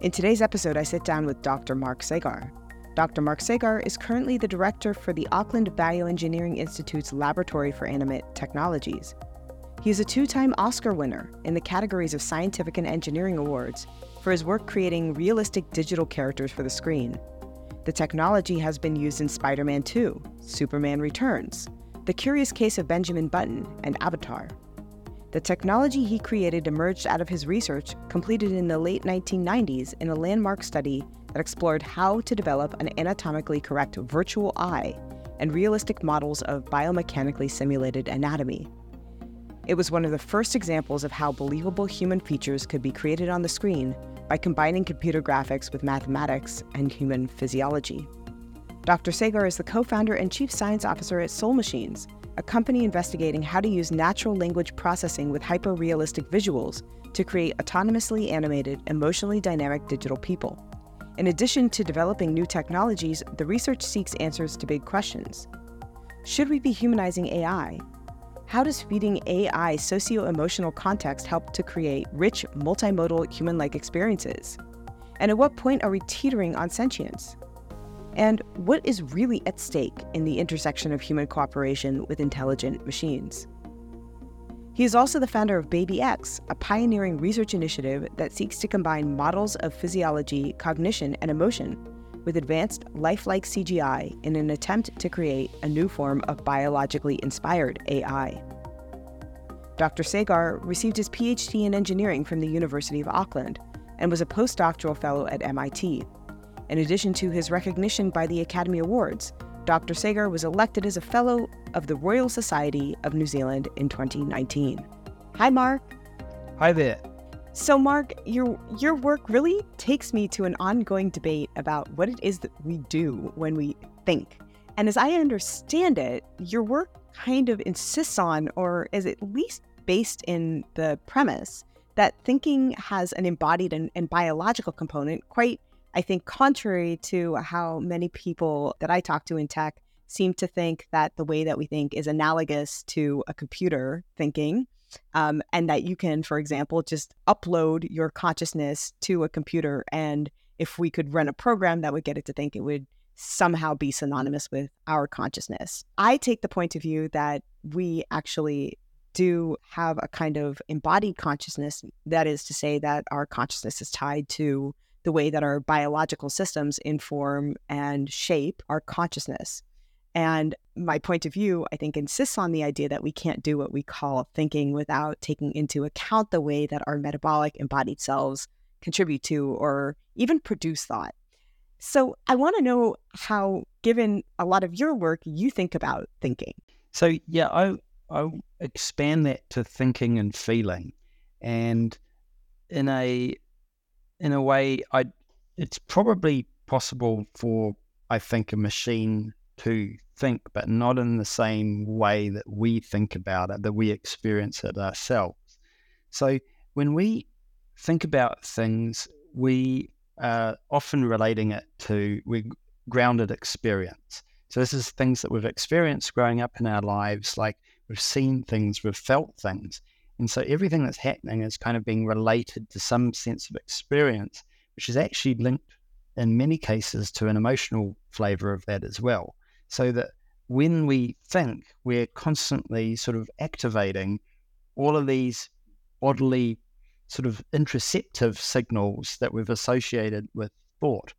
In today's episode, I sit down with Dr. Mark Sagar. Dr. Mark Sagar is currently the director for the Auckland Bioengineering Institute's Laboratory for Animate Technologies. He is a two time Oscar winner in the categories of Scientific and Engineering Awards for his work creating realistic digital characters for the screen. The technology has been used in Spider Man 2, Superman Returns, The Curious Case of Benjamin Button, and Avatar. The technology he created emerged out of his research completed in the late 1990s in a landmark study that explored how to develop an anatomically correct virtual eye and realistic models of biomechanically simulated anatomy. It was one of the first examples of how believable human features could be created on the screen by combining computer graphics with mathematics and human physiology. Dr. Sagar is the co founder and chief science officer at Soul Machines, a company investigating how to use natural language processing with hyper-realistic visuals to create autonomously animated, emotionally dynamic digital people. In addition to developing new technologies, the research seeks answers to big questions. Should we be humanizing AI? How does feeding AI socio emotional context help to create rich, multimodal human like experiences? And at what point are we teetering on sentience? And what is really at stake in the intersection of human cooperation with intelligent machines. He is also the founder of BabyX, a pioneering research initiative that seeks to combine models of physiology, cognition, and emotion with advanced lifelike CGI in an attempt to create a new form of biologically inspired AI. Dr. Sagar received his PhD in engineering from the University of Auckland and was a postdoctoral fellow at MIT. In addition to his recognition by the Academy Awards, Dr. Sagar was elected as a Fellow of the Royal Society of New Zealand in 2019. Hi, Mark. Hi there. So, Mark, your your work really takes me to an ongoing debate about what it is that we do when we think. And as I understand it, your work kind of insists on, or is at least based in the premise, that thinking has an embodied and, and biological component quite I think, contrary to how many people that I talk to in tech seem to think that the way that we think is analogous to a computer thinking. Um, and that you can, for example, just upload your consciousness to a computer. And if we could run a program that would get it to think, it would somehow be synonymous with our consciousness. I take the point of view that we actually do have a kind of embodied consciousness. That is to say, that our consciousness is tied to the way that our biological systems inform and shape our consciousness. And my point of view, I think, insists on the idea that we can't do what we call thinking without taking into account the way that our metabolic embodied selves contribute to or even produce thought. So I want to know how, given a lot of your work, you think about thinking. So yeah, I I expand that to thinking and feeling, and in a in a way, I it's probably possible for I think a machine to think, but not in the same way that we think about it, that we experience it ourselves. So when we think about things, we are often relating it to we grounded experience. So this is things that we've experienced growing up in our lives, like we've seen things, we've felt things. And so everything that's happening is kind of being related to some sense of experience, which is actually linked in many cases to an emotional flavor of that as well. So that when we think, we're constantly sort of activating all of these bodily sort of interoceptive signals that we've associated with thought.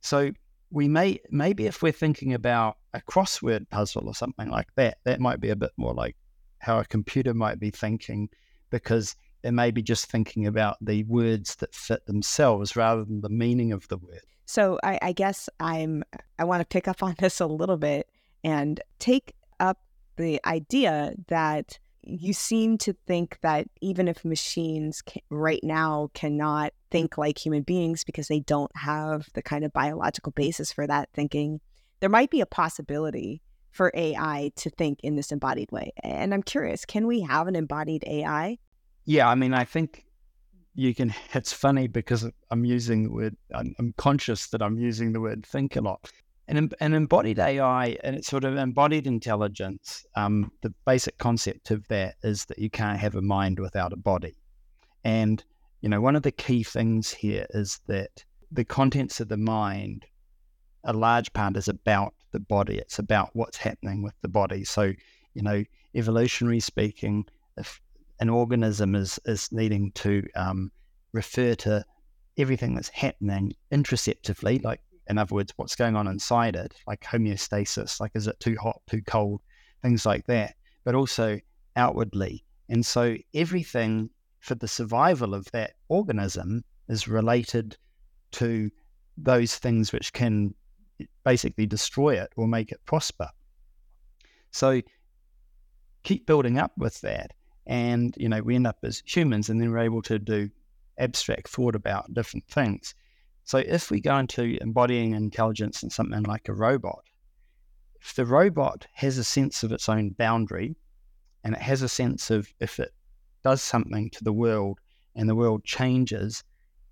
So we may maybe if we're thinking about a crossword puzzle or something like that, that might be a bit more like how a computer might be thinking because they may be just thinking about the words that fit themselves rather than the meaning of the word. So I, I guess I'm I want to pick up on this a little bit and take up the idea that you seem to think that even if machines can, right now cannot think like human beings because they don't have the kind of biological basis for that thinking, there might be a possibility for AI to think in this embodied way. And I'm curious, can we have an embodied AI? Yeah, I mean, I think you can. It's funny because I'm using the word. I'm, I'm conscious that I'm using the word think a lot. And an embodied AI and it's sort of embodied intelligence. Um, the basic concept of that is that you can't have a mind without a body, and you know one of the key things here is that the contents of the mind, a large part is about the body. It's about what's happening with the body. So you know, evolutionary speaking, if an organism is is needing to um, refer to everything that's happening introspectively, like in other words, what's going on inside it, like homeostasis, like is it too hot, too cold, things like that, but also outwardly. And so everything for the survival of that organism is related to those things which can basically destroy it or make it prosper. So keep building up with that. And, you know, we end up as humans and then we're able to do abstract thought about different things. So if we go into embodying intelligence in something like a robot, if the robot has a sense of its own boundary and it has a sense of if it does something to the world and the world changes,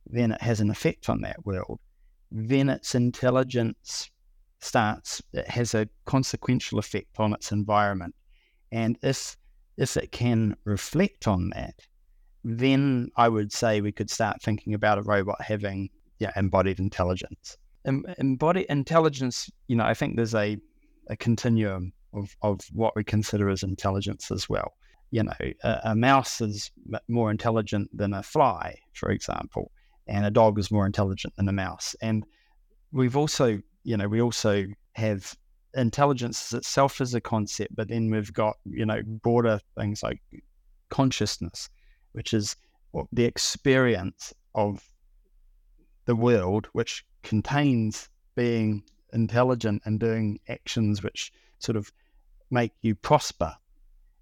then it has an effect on that world. Then its intelligence starts, it has a consequential effect on its environment. And if if it can reflect on that, then I would say we could start thinking about a robot having yeah, embodied intelligence. Em- embodied intelligence, you know, I think there's a, a continuum of, of what we consider as intelligence as well. You know, a, a mouse is more intelligent than a fly, for example, and a dog is more intelligent than a mouse. And we've also, you know, we also have intelligence itself as a concept, but then we've got, you know, broader things like consciousness, which is the experience of the world, which contains being intelligent and doing actions which sort of make you prosper.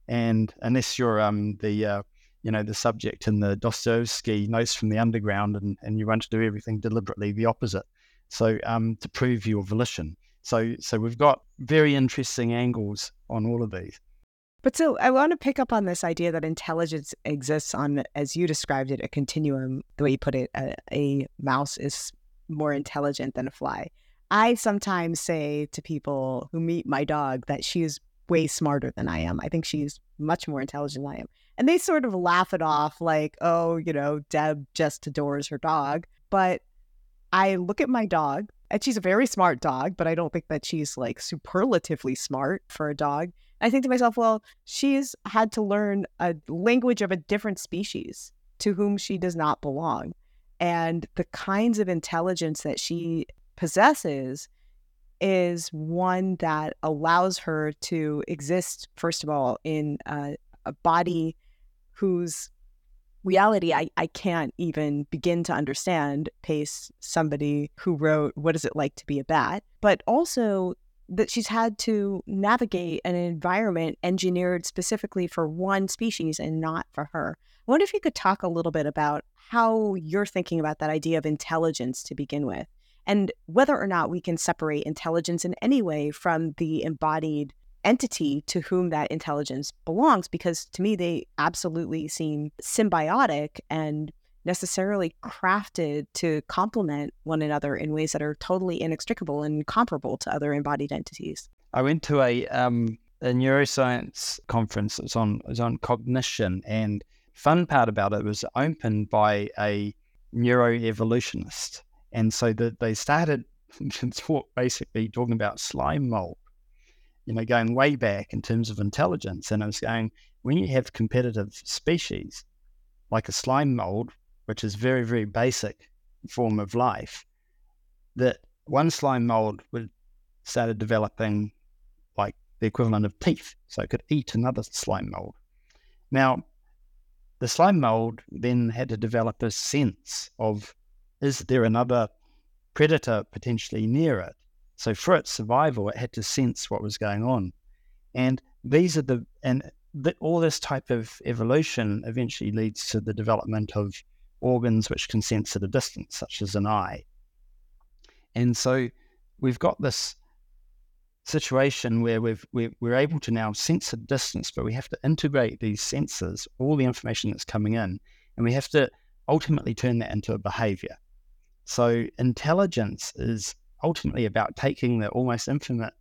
And unless you're um, the uh, you know the subject in the Dostoevsky notes from the underground, and, and you want to do everything deliberately the opposite, so um, to prove your volition. So so we've got very interesting angles on all of these. But so I want to pick up on this idea that intelligence exists on, as you described it, a continuum. The way you put it, a, a mouse is more intelligent than a fly. I sometimes say to people who meet my dog that she is way smarter than I am. I think she's much more intelligent than I am. And they sort of laugh it off like, oh, you know, Deb just adores her dog. But I look at my dog, and she's a very smart dog, but I don't think that she's like superlatively smart for a dog. I think to myself, well, she's had to learn a language of a different species to whom she does not belong. And the kinds of intelligence that she possesses is one that allows her to exist, first of all, in a, a body whose reality I, I can't even begin to understand, pace somebody who wrote What is it like to be a bat, but also that she's had to navigate an environment engineered specifically for one species and not for her. I wonder if you could talk a little bit about how you're thinking about that idea of intelligence to begin with, and whether or not we can separate intelligence in any way from the embodied entity to whom that intelligence belongs, because to me, they absolutely seem symbiotic and necessarily crafted to complement one another in ways that are totally inextricable and comparable to other embodied entities. I went to a um, a neuroscience conference. Was on it on cognition, and fun part about it was opened by a neuroevolutionist, and so that they started talk, basically talking about slime mold. You know, going way back in terms of intelligence, and I was going when you have competitive species like a slime mold, which is very, very basic form of life, that one slime mold would started developing like the equivalent of teeth, so it could eat another slime mold. Now, the slime mold then had to develop a sense of is there another predator potentially near it? So for its survival, it had to sense what was going on. And these are the and all this type of evolution eventually leads to the development of organs which can sense at a distance, such as an eye. And so we've got this situation where we've, we're, we're able to now sense a distance, but we have to integrate these senses, all the information that's coming in, and we have to ultimately turn that into a behavior. So intelligence is ultimately about taking the almost infinite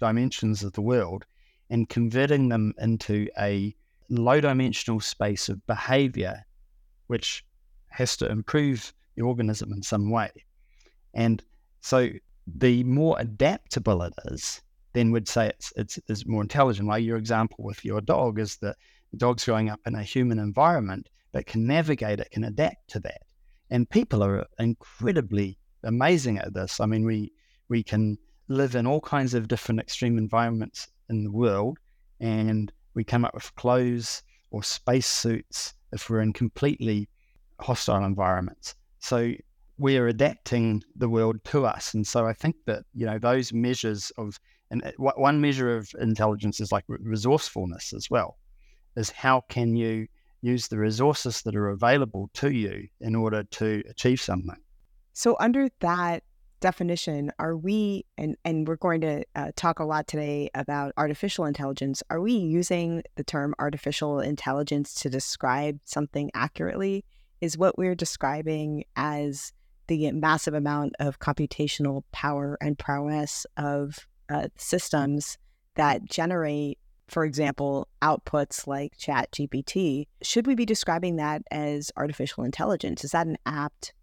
dimensions of the world and converting them into a low dimensional space of behavior, which has to improve the organism in some way. And so the more adaptable it is, then we'd say it's, it's, it's more intelligent. Like your example with your dog is that the dog's growing up in a human environment, but can navigate it, can adapt to that. And people are incredibly amazing at this. I mean, we we can live in all kinds of different extreme environments in the world, and we come up with clothes or space suits if we're in completely hostile environments. So we're adapting the world to us, and so I think that you know those measures of and one measure of intelligence is like resourcefulness as well, is how can you use the resources that are available to you in order to achieve something. So under that definition, are we, and, and we're going to uh, talk a lot today about artificial intelligence, are we using the term artificial intelligence to describe something accurately? Is what we're describing as the massive amount of computational power and prowess of uh, systems that generate, for example, outputs like Chat GPT? Should we be describing that as artificial intelligence? Is that an apt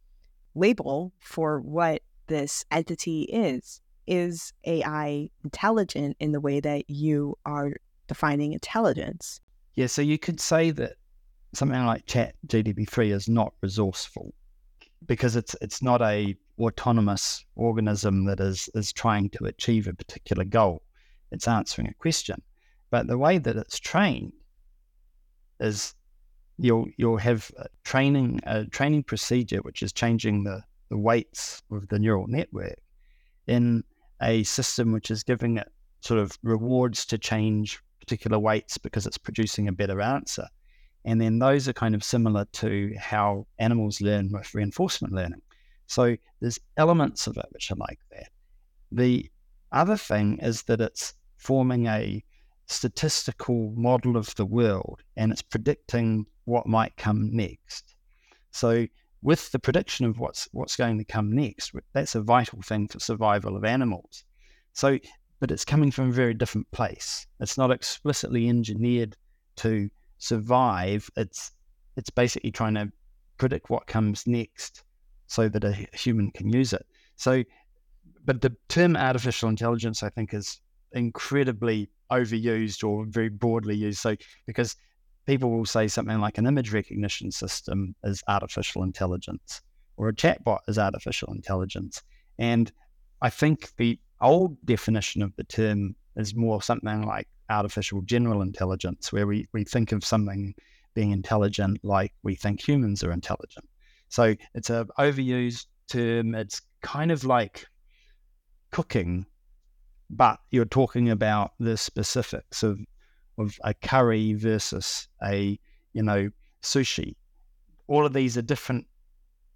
label for what this entity is. Is AI intelligent in the way that you are defining intelligence? Yeah, so you could say that something like Chat GPT-3 is not resourceful because it's it's not a autonomous organism that is is trying to achieve a particular goal. It's answering a question. But the way that it's trained is you'll you'll have a training a training procedure which is changing the the weights of the neural network in a system which is giving it sort of rewards to change particular weights because it's producing a better answer. And then those are kind of similar to how animals learn with reinforcement learning. So there's elements of it which are like that. The other thing is that it's forming a statistical model of the world and it's predicting what might come next. So with the prediction of what's what's going to come next. That's a vital thing for survival of animals. So, but it's coming from a very different place. It's not explicitly engineered to survive. It's it's basically trying to predict what comes next so that a human can use it. So, but the term artificial intelligence, I think, is incredibly overused or very broadly used. So, because people will say something like an image recognition system is artificial intelligence or a chatbot is artificial intelligence. And I think the old definition of the term is more something like artificial general intelligence, where we, we think of something being intelligent like we think humans are intelligent. So it's an overused term. It's kind of like cooking, but you're talking about the specifics of of a curry versus a you know sushi. All of these are different.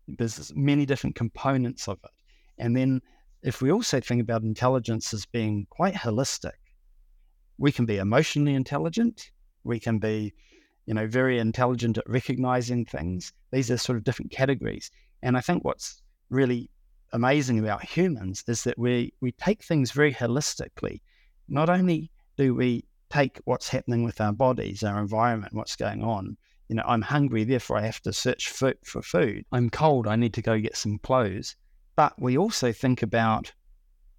There's many different components of it, and then if we also think about intelligence as being quite holistic, we can be emotionally intelligent. We can be, you know, very intelligent at recognizing things. These are sort of different categories. And I think what's really amazing about humans is that we we take things very holistically. Not only do we take what's happening with our bodies, our environment, what's going on. You know, I'm hungry, therefore I have to search for, for food. I'm cold, I need to go get some clothes. But we also think about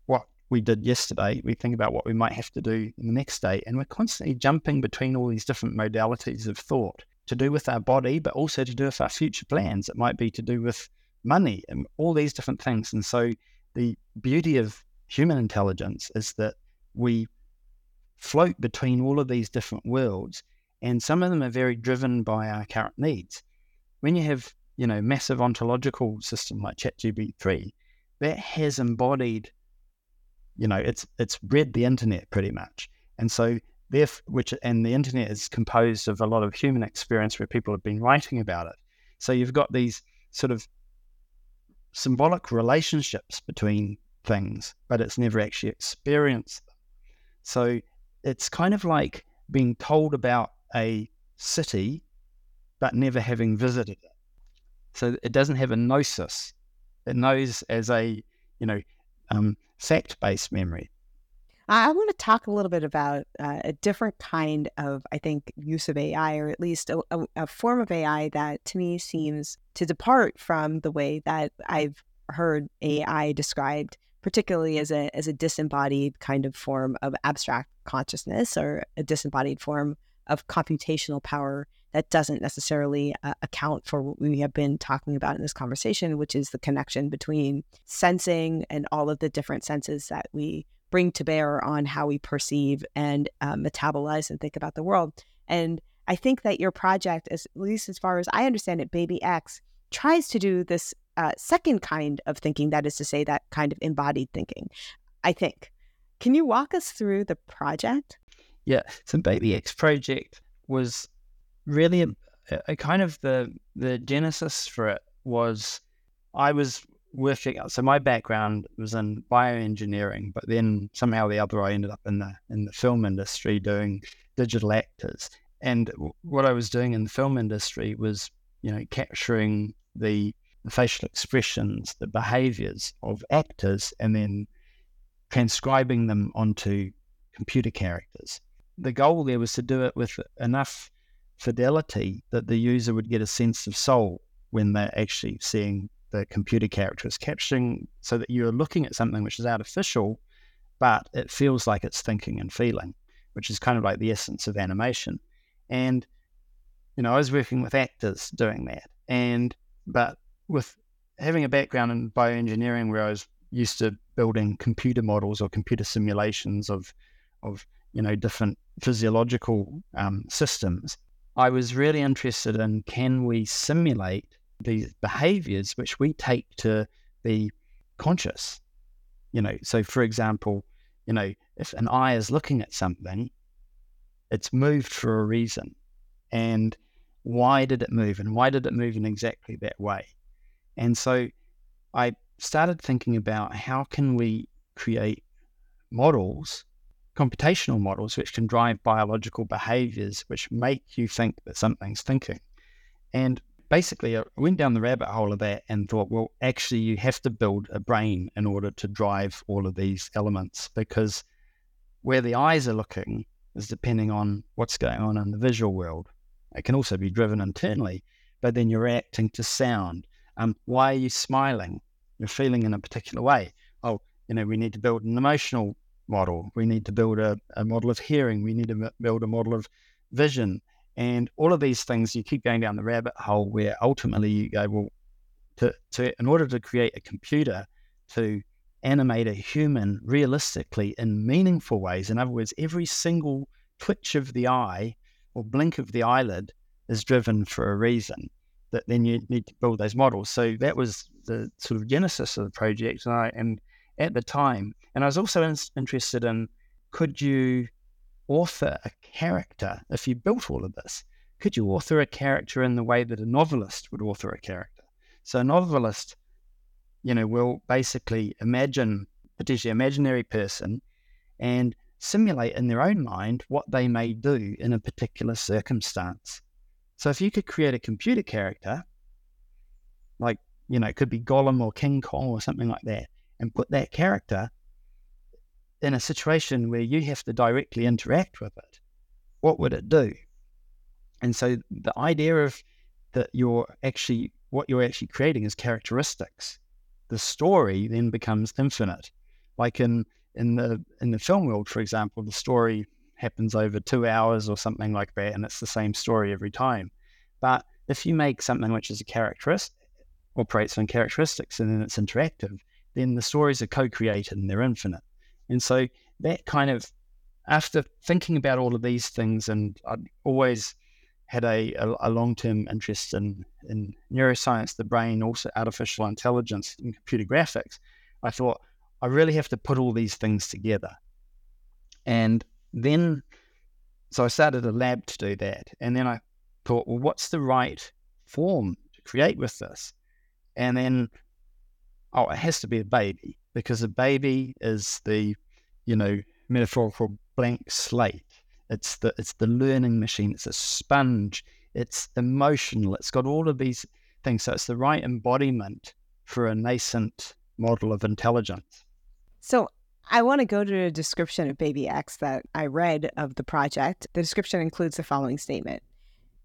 what we did yesterday. We think about what we might have to do the next day. And we're constantly jumping between all these different modalities of thought to do with our body, but also to do with our future plans. It might be to do with money and all these different things. And so the beauty of human intelligence is that we float between all of these different worlds, and some of them are very driven by our current needs. When you have, you know, massive ontological system like ChatGPT, that has embodied, you know, it's it's read the internet pretty much, and so Therefore, which and the internet is composed of a lot of human experience where people have been writing about it. So you've got these sort of symbolic relationships between things, but it's never actually experienced. So it's kind of like being told about a city, but never having visited it. So it doesn't have a gnosis. It knows as a, you know, um, fact based memory. I want to talk a little bit about uh, a different kind of, I think, use of AI, or at least a, a, a, form of AI that to me seems to depart from the way that I've heard AI described, particularly as a as a disembodied kind of form of abstract consciousness or a disembodied form of computational power that doesn't necessarily uh, account for what we have been talking about in this conversation, which is the connection between sensing and all of the different senses that we bring to bear on how we perceive and uh, metabolize and think about the world. And I think that your project, as, at least as far as I understand it, Baby X, tries to do this uh, second kind of thinking, that is to say, that kind of embodied thinking, I think. Can you walk us through the project? Yeah, so Baby X project was really a, a kind of the the genesis for it was I was working. So my background was in bioengineering, but then somehow or the other I ended up in the in the film industry doing digital actors. And what I was doing in the film industry was, you know, capturing the, the facial expressions, the behaviors of actors, and then transcribing them onto computer characters. The goal there was to do it with enough fidelity that the user would get a sense of soul when they're actually seeing the computer character is capturing so that you're looking at something which is artificial, but it feels like it's thinking and feeling, which is kind of like the essence of animation. And, you know, I was working with actors doing that. And, but with having a background in bioengineering where I was used to building computer models or computer simulations of, of, you know, different physiological um, systems, I was really interested in can we simulate these behaviors which we take to be conscious. You know, so for example, you know, if an eye is looking at something, it's moved for a reason. And why did it move? And why did it move in exactly that way? And so I started thinking about how can we create models, computational models, which can drive biological behaviors, which make you think that something's thinking. And basically, I went down the rabbit hole of that and thought, well, actually, you have to build a brain in order to drive all of these elements because where the eyes are looking is depending on what's going on in the visual world. It can also be driven internally, but then you're reacting to sound. Um, why are you smiling? You're feeling in a particular way. Oh, you know, we need to build an emotional model. We need to build a, a model of hearing. We need to build a model of vision. And all of these things, you keep going down the rabbit hole where ultimately you go, well, to, to in order to create a computer to animate a human realistically in meaningful ways, in other words, every single twitch of the eye or blink of the eyelid is driven for a reason. That then you need to build those models. So that was the sort of genesis of the project. And, I, and at the time, and I was also in, interested in could you author a character, if you built all of this, could you author a character in the way that a novelist would author a character? So a novelist, you know, will basically imagine potentially imaginary person and simulate in their own mind what they may do in a particular circumstance. So if you could create a computer character, like, you know, it could be Gollum or King Kong or something like that, and put that character in a situation where you have to directly interact with it, what would it do? And so the idea of that you're actually what you're actually creating is characteristics. The story then becomes infinite. Like in in the in the film world, for example, the story happens over two hours or something like that, and it's the same story every time. But if you make something which is a characteristic, operates on characteristics, and then it's interactive, then the stories are co-created and they're infinite. And so that kind of, after thinking about all of these things, and I'd always had a, a, a long term interest in, in neuroscience, the brain, also artificial intelligence and computer graphics, I thought, I really have to put all these things together. And then so I started a lab to do that. And then I thought, well, what's the right form to create with this? And then, oh, it has to be a baby because a baby is the, you know, metaphorical blank slate. It's the it's the learning machine. It's a sponge. It's emotional. It's got all of these things. So it's the right embodiment for a nascent model of intelligence. So I want to go to a description of Baby X that I read of the project. The description includes the following statement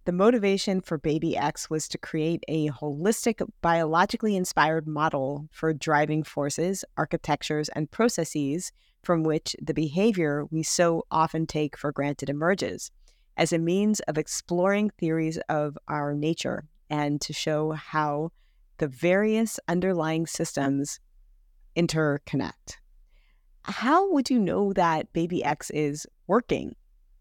The motivation for Baby X was to create a holistic, biologically inspired model for driving forces, architectures, and processes from which the behavior we so often take for granted emerges as a means of exploring theories of our nature and to show how the various underlying systems interconnect how would you know that baby X is working?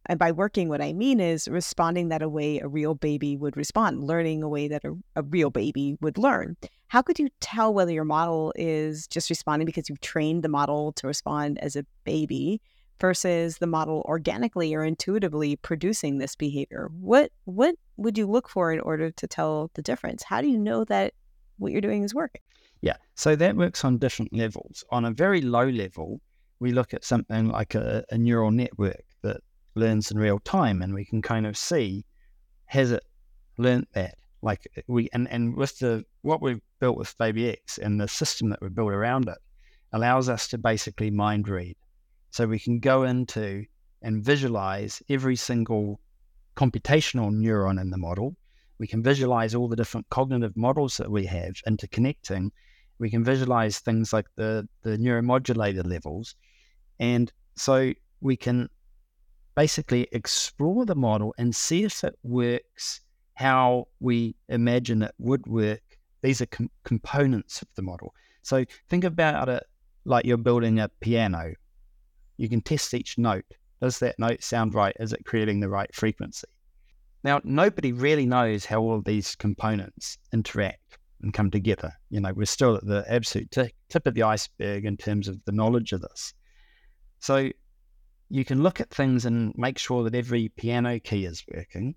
And by working, what I mean is responding that a way a real baby would respond, learning a way that a, a, real baby would learn. How could you tell whether your model is just responding because you've trained the model to respond as a baby versus the model organically or intuitively producing this behavior? What what would you look for in order to tell the difference? How do you know that what you're doing is working? Yeah, so that works on different levels. On a very low level, we look at something like a, a neural network learns in real time and we can kind of see has it learned that? Like uh, we and, and with the what we've built with baby x and the system that we've built around it allows us to basically mind read. So we can go into and visualize every single computational neuron in the model. We can visualize all the different cognitive models that we have interconnecting. We can visualize things like the the neuromodulator levels. And so we can basically explore the model and see if it works how we imagine it would work. These are com- components of the model. So think about it like you're building a piano. You can test each note. Does that note sound right? Is it creating the right frequency? Now, nobody really knows how all these components interact and come together. You know, we're still at the absolute t- tip of the iceberg in terms of the knowledge of this. So you can look at things and make sure that every piano key is working.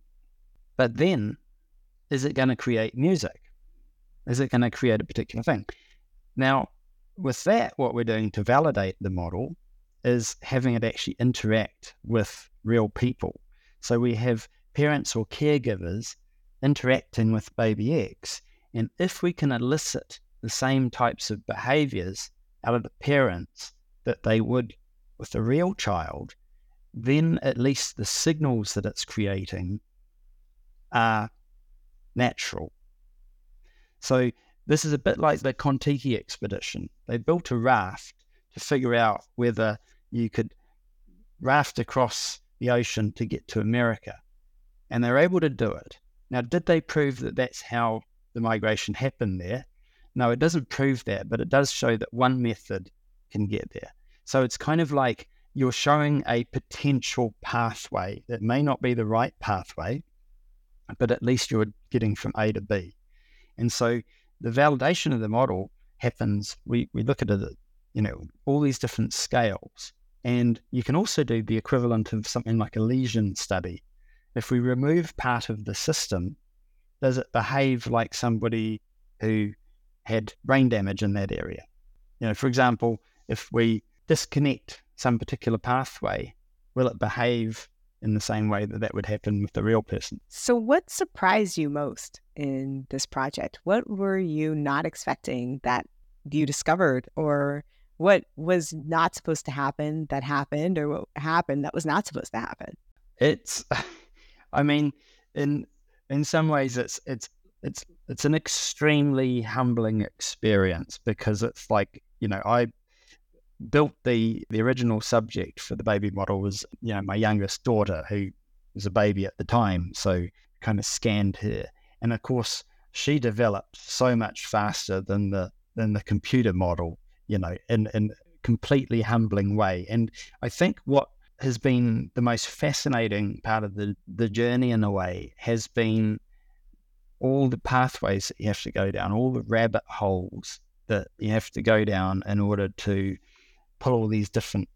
But then, is it going to create music? Is it going to create a particular thing? Now, with that, what we're doing to validate the model is having it actually interact with real people. So we have parents or caregivers interacting with baby X. And if we can elicit the same types of behaviors out of the parents that they would with a real child, then at least the signals that it's creating are natural. So this is a bit like the Kon-Tiki expedition. They built a raft to figure out whether you could raft across the ocean to get to America. And they're able to do it. Now, did they prove that that's how the migration happened there? No, it doesn't prove that, but it does show that one method can get there. So it's kind of like you're showing a potential pathway that may not be the right pathway, but at least you're getting from A to B. And so the validation of the model happens, we, we look at it, you know, all these different scales. And you can also do the equivalent of something like a lesion study. If we remove part of the system, does it behave like somebody who had brain damage in that area? You know, for example, if we disconnect some particular pathway, will it behave in the same way that that would happen with the real person? So, what surprised you most in this project? What were you not expecting that you discovered, or what was not supposed to happen that happened, or what happened that was not supposed to happen? It's, I mean, in in some ways, it's it's it's it's an extremely humbling experience because it's like you know I built the the original subject for the baby model was you know my youngest daughter who was a baby at the time so kind of scanned her. And of course she developed so much faster than the than the computer model you know in in completely humbling way. And i think what has been the most fascinating part of the the journey in a way has been all the pathways that you have to go down all the rabbit holes that you have to go down in order to put all these different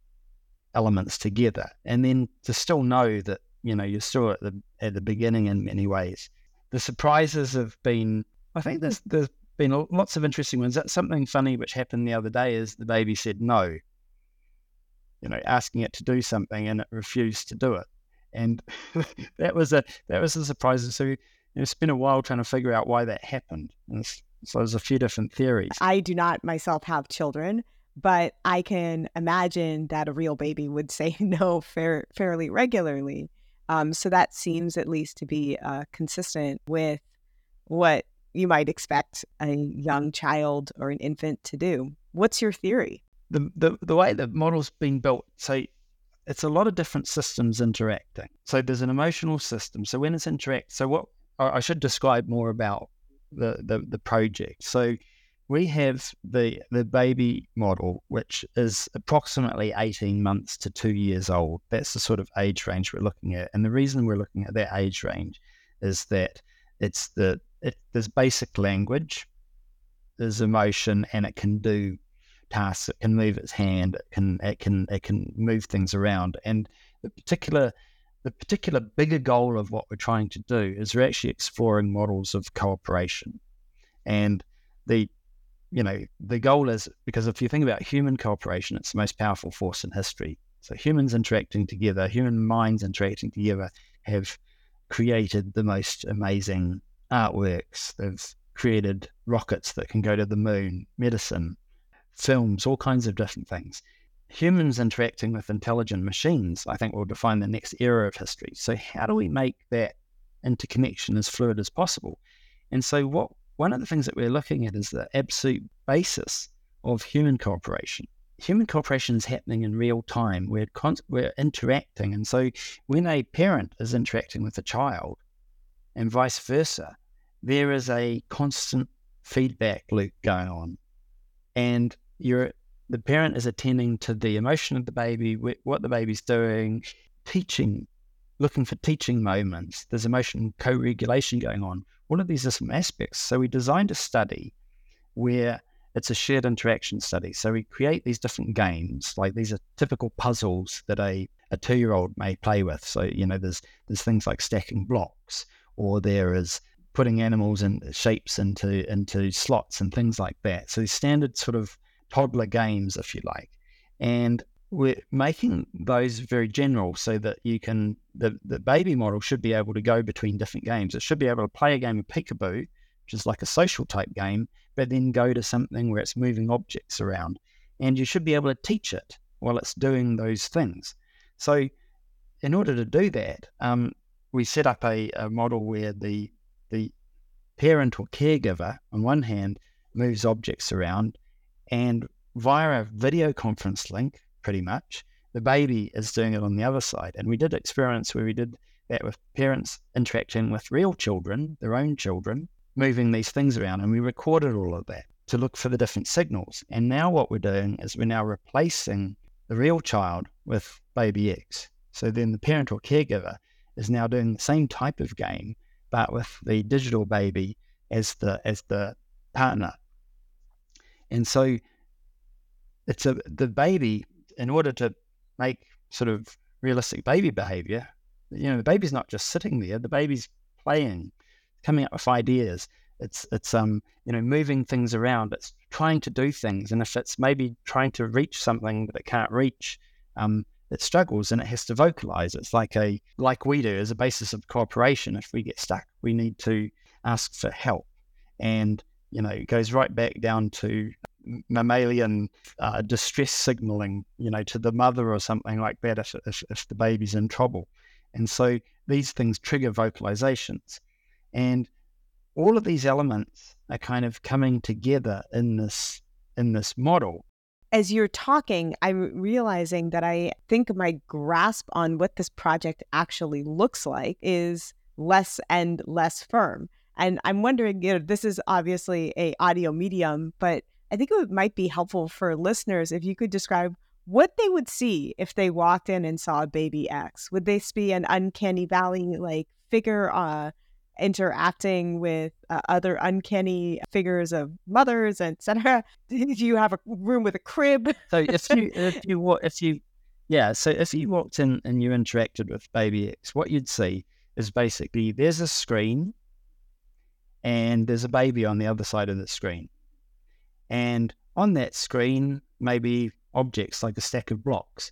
elements together and then to still know that you know you're still at the at the beginning in many ways. The surprises have been, I think there's there's been lots of interesting ones. That's something funny which happened the other day is the baby said no. You know, asking it to do something and it refused to do it, and that was a that was a surprise. So you know, spent a while trying to figure out why that happened. So there's a few different theories. I do not myself have children, but I can imagine that a real baby would say no fair, fairly regularly. Um, so that seems at least to be uh, consistent with what you might expect a young child or an infant to do. What's your theory? The, the, the way the model's been built, so it's a lot of different systems interacting. So there's an emotional system. So when it's interact, so what I should describe more about the, the, the project. So we have the the baby model, which is approximately 18 months to two years old. That's the sort of age range we're looking at. And the reason we're looking at that age range is that it's the it, there's basic language, there's emotion, and it can do tasks. It can move its hand. It can it can it can move things around. And the particular the particular bigger goal of what we're trying to do is we're actually exploring models of cooperation. And the you know, the goal is because if you think about human cooperation, it's the most powerful force in history. So humans interacting together, human minds interacting together have created the most amazing artworks. They've created rockets that can go to the moon, medicine, films, all kinds of different things. Humans interacting with intelligent machines, I think, will define the next era of history. So, how do we make that interconnection as fluid as possible? And so, what one of the things that we're looking at is the absolute basis of human cooperation. Human cooperation is happening in real time. We're con- we're interacting, and so when a parent is interacting with a child, and vice versa, there is a constant feedback loop going on, and you're the parent is attending to the emotion of the baby, what the baby's doing, teaching, looking for teaching moments. There's emotion co-regulation going on all of these are some aspects. So we designed a study where it's a shared interaction study. So we create these different games, like these are typical puzzles that a, a two year old may play with. So, you know, there's there's things like stacking blocks, or there is putting animals and shapes into into slots and things like that. So standard sort of toddler games, if you like. And we're making those very general so that you can the, the baby model should be able to go between different games. It should be able to play a game of peekaboo which is like a social type game but then go to something where it's moving objects around. And you should be able to teach it while it's doing those things. So in order to do that um, we set up a, a model where the the parent or caregiver on one hand moves objects around and via a video conference link pretty much. The baby is doing it on the other side. And we did experiments where we did that with parents interacting with real children, their own children, moving these things around. And we recorded all of that to look for the different signals. And now what we're doing is we're now replacing the real child with baby X. So then the parent or caregiver is now doing the same type of game, but with the digital baby as the as the partner. And so it's a the baby in order to make sort of realistic baby behavior, you know, the baby's not just sitting there, the baby's playing, coming up with ideas. It's it's um you know moving things around. It's trying to do things, and if it's maybe trying to reach something that it can't reach, um, it struggles and it has to vocalize. It's like a like we do as a basis of cooperation. If we get stuck, we need to ask for help, and you know it goes right back down to mammalian uh, distress signaling, you know, to the mother or something like that if, if, if the baby's in trouble. And so these things trigger vocalizations. And all of these elements are kind of coming together in this in this model. As you're talking, I'm realizing that I think my grasp on what this project actually looks like is less and less firm. And I'm wondering, you know, this is obviously a audio medium, but I think it might be helpful for listeners if you could describe what they would see if they walked in and saw a baby X. Would they see an uncanny valley like figure uh, interacting with uh, other uncanny figures of mothers, etc.? Do you have a room with a crib? so if you if you if you Yeah. So if you walked in and you interacted with Baby X, what you'd see is basically there's a screen and there's a baby on the other side of the screen. And on that screen, maybe objects like a stack of blocks.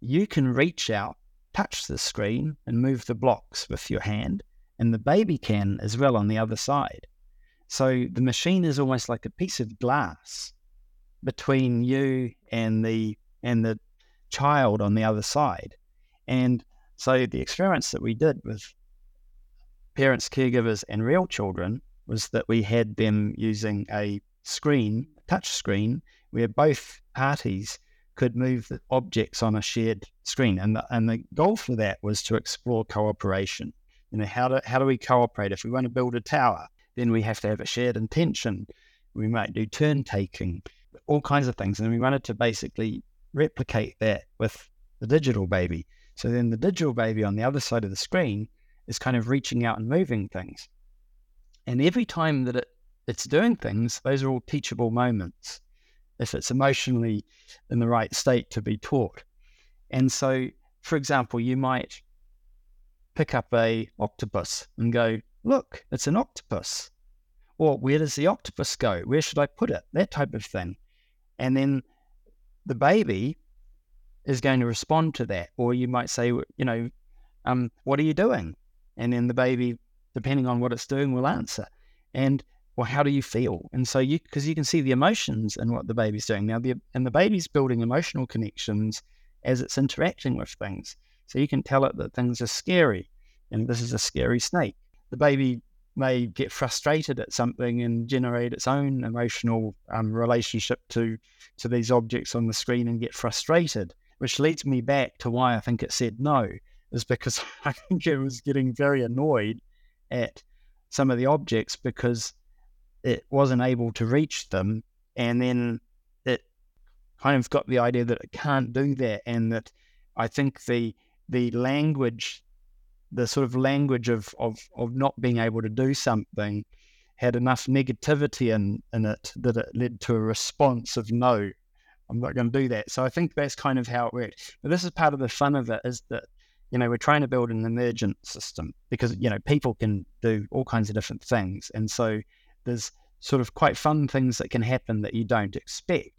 You can reach out, touch the screen, and move the blocks with your hand, and the baby can as well on the other side. So the machine is almost like a piece of glass between you and the and the child on the other side. And so the experiments that we did with parents, caregivers, and real children was that we had them using a screen, touch screen, where both parties could move the objects on a shared screen. And the, and the goal for that was to explore cooperation. You know, how do, how do we cooperate? If we want to build a tower, then we have to have a shared intention. We might do turn taking, all kinds of things. And we wanted to basically replicate that with the digital baby. So then the digital baby on the other side of the screen is kind of reaching out and moving things. And every time that it, it's doing things, those are all teachable moments if it's emotionally in the right state to be taught. And so, for example, you might pick up a octopus and go, look, it's an octopus. Or where does the octopus go? Where should I put it? That type of thing. And then the baby is going to respond to that. Or you might say, you know, um, what are you doing? And then the baby, depending on what it's doing, will answer. And well, how do you feel? And so you, because you can see the emotions in what the baby's doing now, the, and the baby's building emotional connections as it's interacting with things. So you can tell it that things are scary, and this is a scary snake. The baby may get frustrated at something and generate its own emotional um, relationship to to these objects on the screen and get frustrated, which leads me back to why I think it said no, is because I think it was getting very annoyed at some of the objects because it wasn't able to reach them. And then it kind of got the idea that it can't do that. And that I think the the language, the sort of language of, of, of not being able to do something had enough negativity in, in it that it led to a response of no, I'm not going to do that. So I think that's kind of how it worked. But this is part of the fun of it is that, you know, we're trying to build an emergent system because, you know, people can do all kinds of different things. And so there's sort of quite fun things that can happen that you don't expect.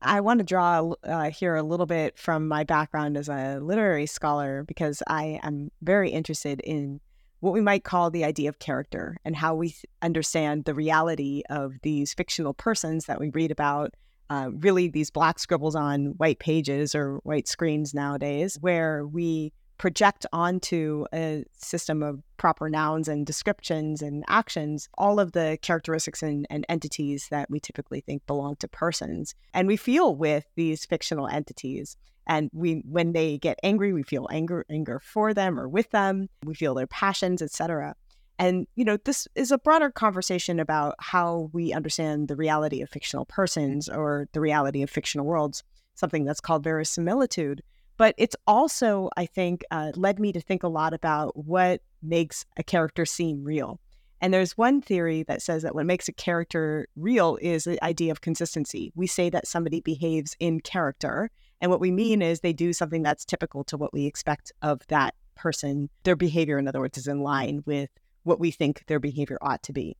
I want to draw uh, here a little bit from my background as a literary scholar because I am very interested in what we might call the idea of character and how we understand the reality of these fictional persons that we read about. Uh, really, these black scribbles on white pages or white screens nowadays, where we project onto a system of proper nouns and descriptions and actions all of the characteristics and, and, entities that we typically think belong to persons. And we feel with these fictional entities. And we when they get angry we feel anger anger for them or with them. We feel their passions etc and you know this is a broader conversation about how we understand the reality of fictional persons or the reality of fictional worlds something that's called verisimilitude but it's also, I think, uh, led me to think a lot about what makes a character seem real. And there's one theory that says that what makes a character real is the idea of consistency. We say that somebody behaves in character. And what we mean is they do something that's typical to what we expect of that person. Their behavior, in other words, is in line with what we think their behavior ought to be.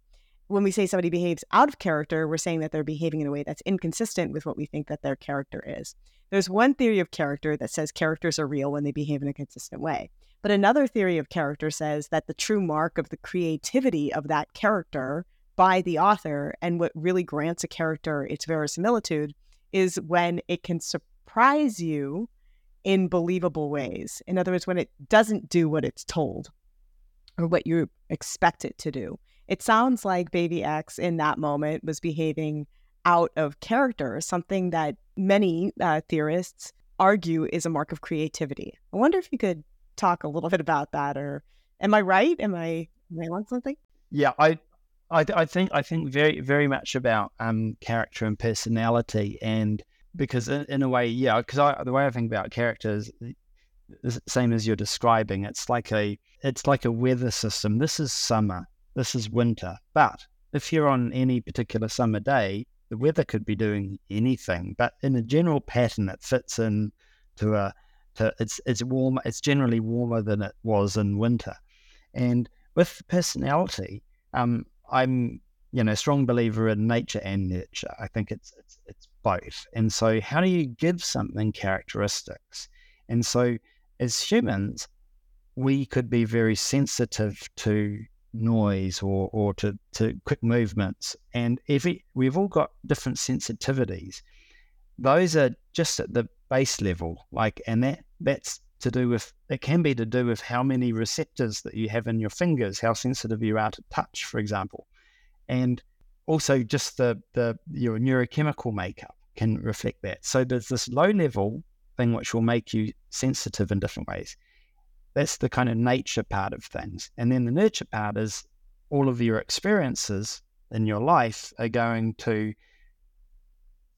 When we say somebody behaves out of character, we're saying that they're behaving in a way that's inconsistent with what we think that their character is. There's one theory of character that says characters are real when they behave in a consistent way. But another theory of character says that the true mark of the creativity of that character by the author and what really grants a character its verisimilitude is when it can surprise you in believable ways. In other words, when it doesn't do what it's told or what you expect it to do. It sounds like Baby X in that moment was behaving out of character, something that many uh, theorists argue is a mark of creativity. I wonder if you could talk a little bit about that, or am I right? Am I am I on something? Yeah, I, I, I think I think very very much about um character and personality, and because in, in a way, yeah, because I the way I think about characters the same as you're describing. It's like a it's like a weather system. This is summer. This is winter. But if you're on any particular summer day, the weather could be doing anything, but in a general pattern, it fits in to a to it's it's warm. It's generally warmer than it was in winter, and with personality, um, I'm you know a strong believer in nature and nurture. I think it's it's it's both. And so, how do you give something characteristics? And so, as humans, we could be very sensitive to noise or, or to, to quick movements. And every, we've all got different sensitivities. Those are just at the base level, like, and that that's to do with it can be to do with how many receptors that you have in your fingers, how sensitive you are to touch, for example, and also just the the your neurochemical makeup can reflect that. So there's this low level thing which will make you sensitive in different ways. That's the kind of nature part of things. And then the nurture part is all of your experiences in your life are going to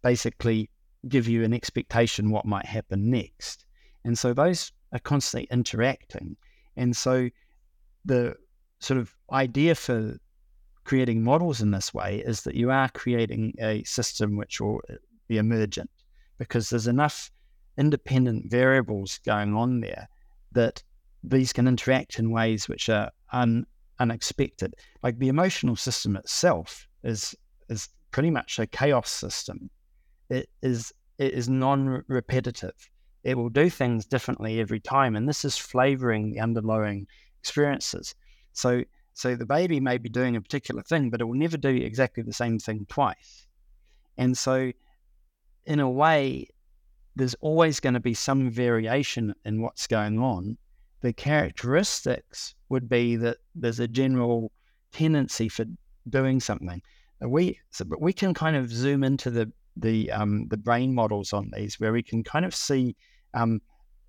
basically give you an expectation what might happen next. And so those are constantly interacting. And so the sort of idea for creating models in this way is that you are creating a system which will be emergent because there's enough independent variables going on there that these can interact in ways which are un, unexpected. Like the emotional system itself is is pretty much a chaos system. It is it is non-repetitive. It will do things differently every time, and this is flavoring the underlying experiences. So so the baby may be doing a particular thing, but it will never do exactly the same thing twice. And so, in a way, there's always going to be some variation in what's going on the characteristics would be that there's a general tendency for doing something. We so, but we can kind of zoom into the the um, the brain models on these where we can kind of see um,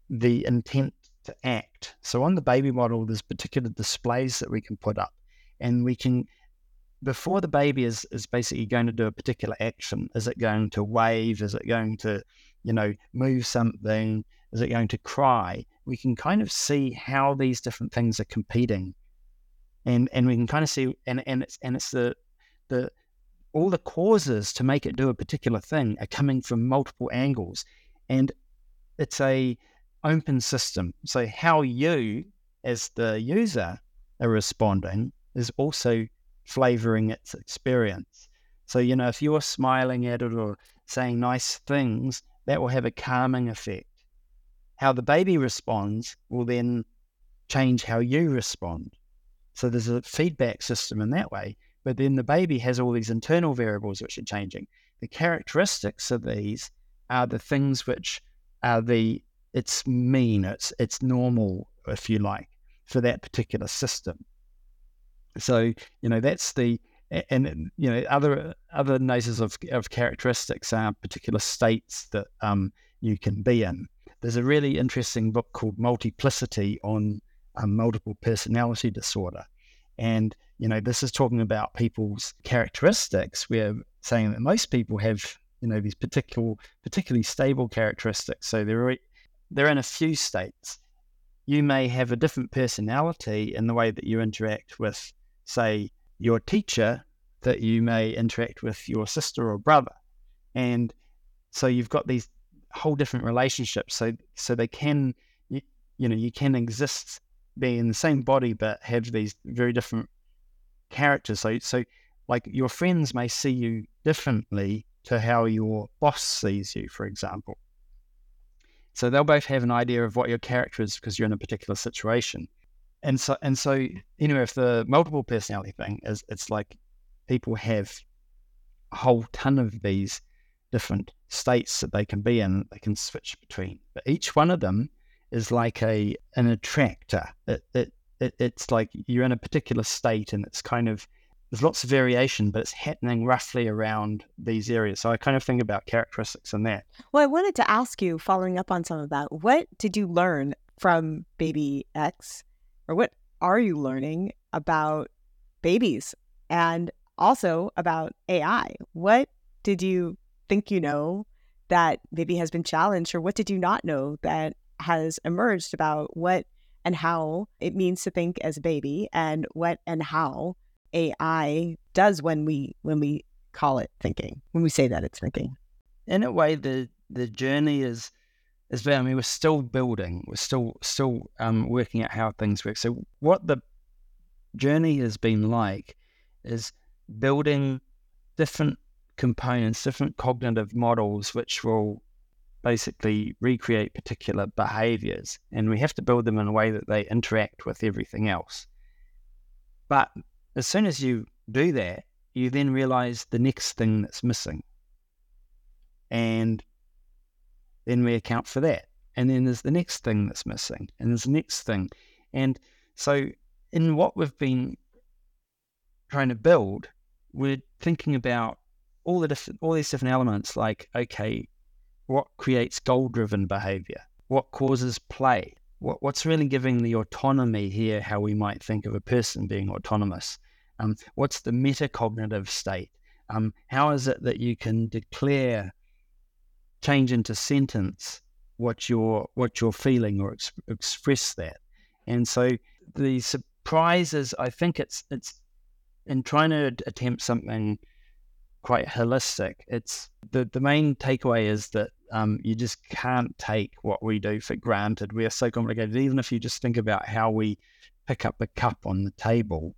the intent to act. So on the baby model, there's particular displays that we can put up, and we can before the baby is is basically going to do a particular action. Is it going to wave? Is it going to you know move something? Is it going to cry? We can kind of see how these different things are competing, and and we can kind of see and and it's and it's the the all the causes to make it do a particular thing are coming from multiple angles, and it's a open system. So how you as the user are responding is also flavoring its experience. So, you know, if you're smiling at it or saying nice things, that will have a calming effect how the baby responds will then change how you respond. So there's a feedback system in that way. But then the baby has all these internal variables which are changing. The characteristics of these are the things which are the it's mean, it's it's normal, if you like, for that particular system. So, you know, that's the and you know other other notions of, of characteristics are particular states that um, you can be in. There's a really interesting book called Multiplicity on um, multiple personality disorder. And, you know, this is talking about people's characteristics. We're saying that most people have, you know, these particular, particularly stable characteristics. So they're, they're in a few states. You may have a different personality in the way that you interact with, say, your teacher that you may interact with your sister or brother. And so you've got these whole different relationships. So so they can you, you know you can exist be in the same body but have these very different characters. So so like your friends may see you differently to how your boss sees you, for example. So they'll both have an idea of what your character is because you're in a particular situation. And so and so know if the multiple personality thing is it's like people have a whole ton of these different states that they can be in, they can switch between. But each one of them is like a an attractor. It, it, it, it's like you're in a particular state and it's kind of there's lots of variation, but it's happening roughly around these areas. So I kind of think about characteristics in that. Well, I wanted to ask you, following up on some of that, what did you learn from baby X, or what are you learning about babies and also about AI? What did you think you know that maybe has been challenged, or what did you not know that has emerged about what and how it means to think as a baby, and what and how AI does when we when we call it thinking, when we say that it's thinking. In a way, the the journey is is I mean, we're still building, we're still still um, working out how things work. So what the journey has been like is building different components, different cognitive models, which will basically recreate particular behaviors. And we have to build them in a way that they interact with everything else. But as soon as you do that, you then realize the next thing that's missing. And then we account for that. And then there's the next thing that's missing, and there's the next thing. And so, in what we've been trying to build, we're thinking about all the different, all these different elements. Like, okay, what creates goal-driven behavior? What causes play? What, what's really giving the autonomy here? How we might think of a person being autonomous? Um, what's the metacognitive state? Um, how is it that you can declare change into sentence what you're what you're feeling or ex- express that. And so the surprises, I think it's it's in trying to attempt something quite holistic. It's the the main takeaway is that um, you just can't take what we do for granted. We are so complicated. Even if you just think about how we pick up a cup on the table,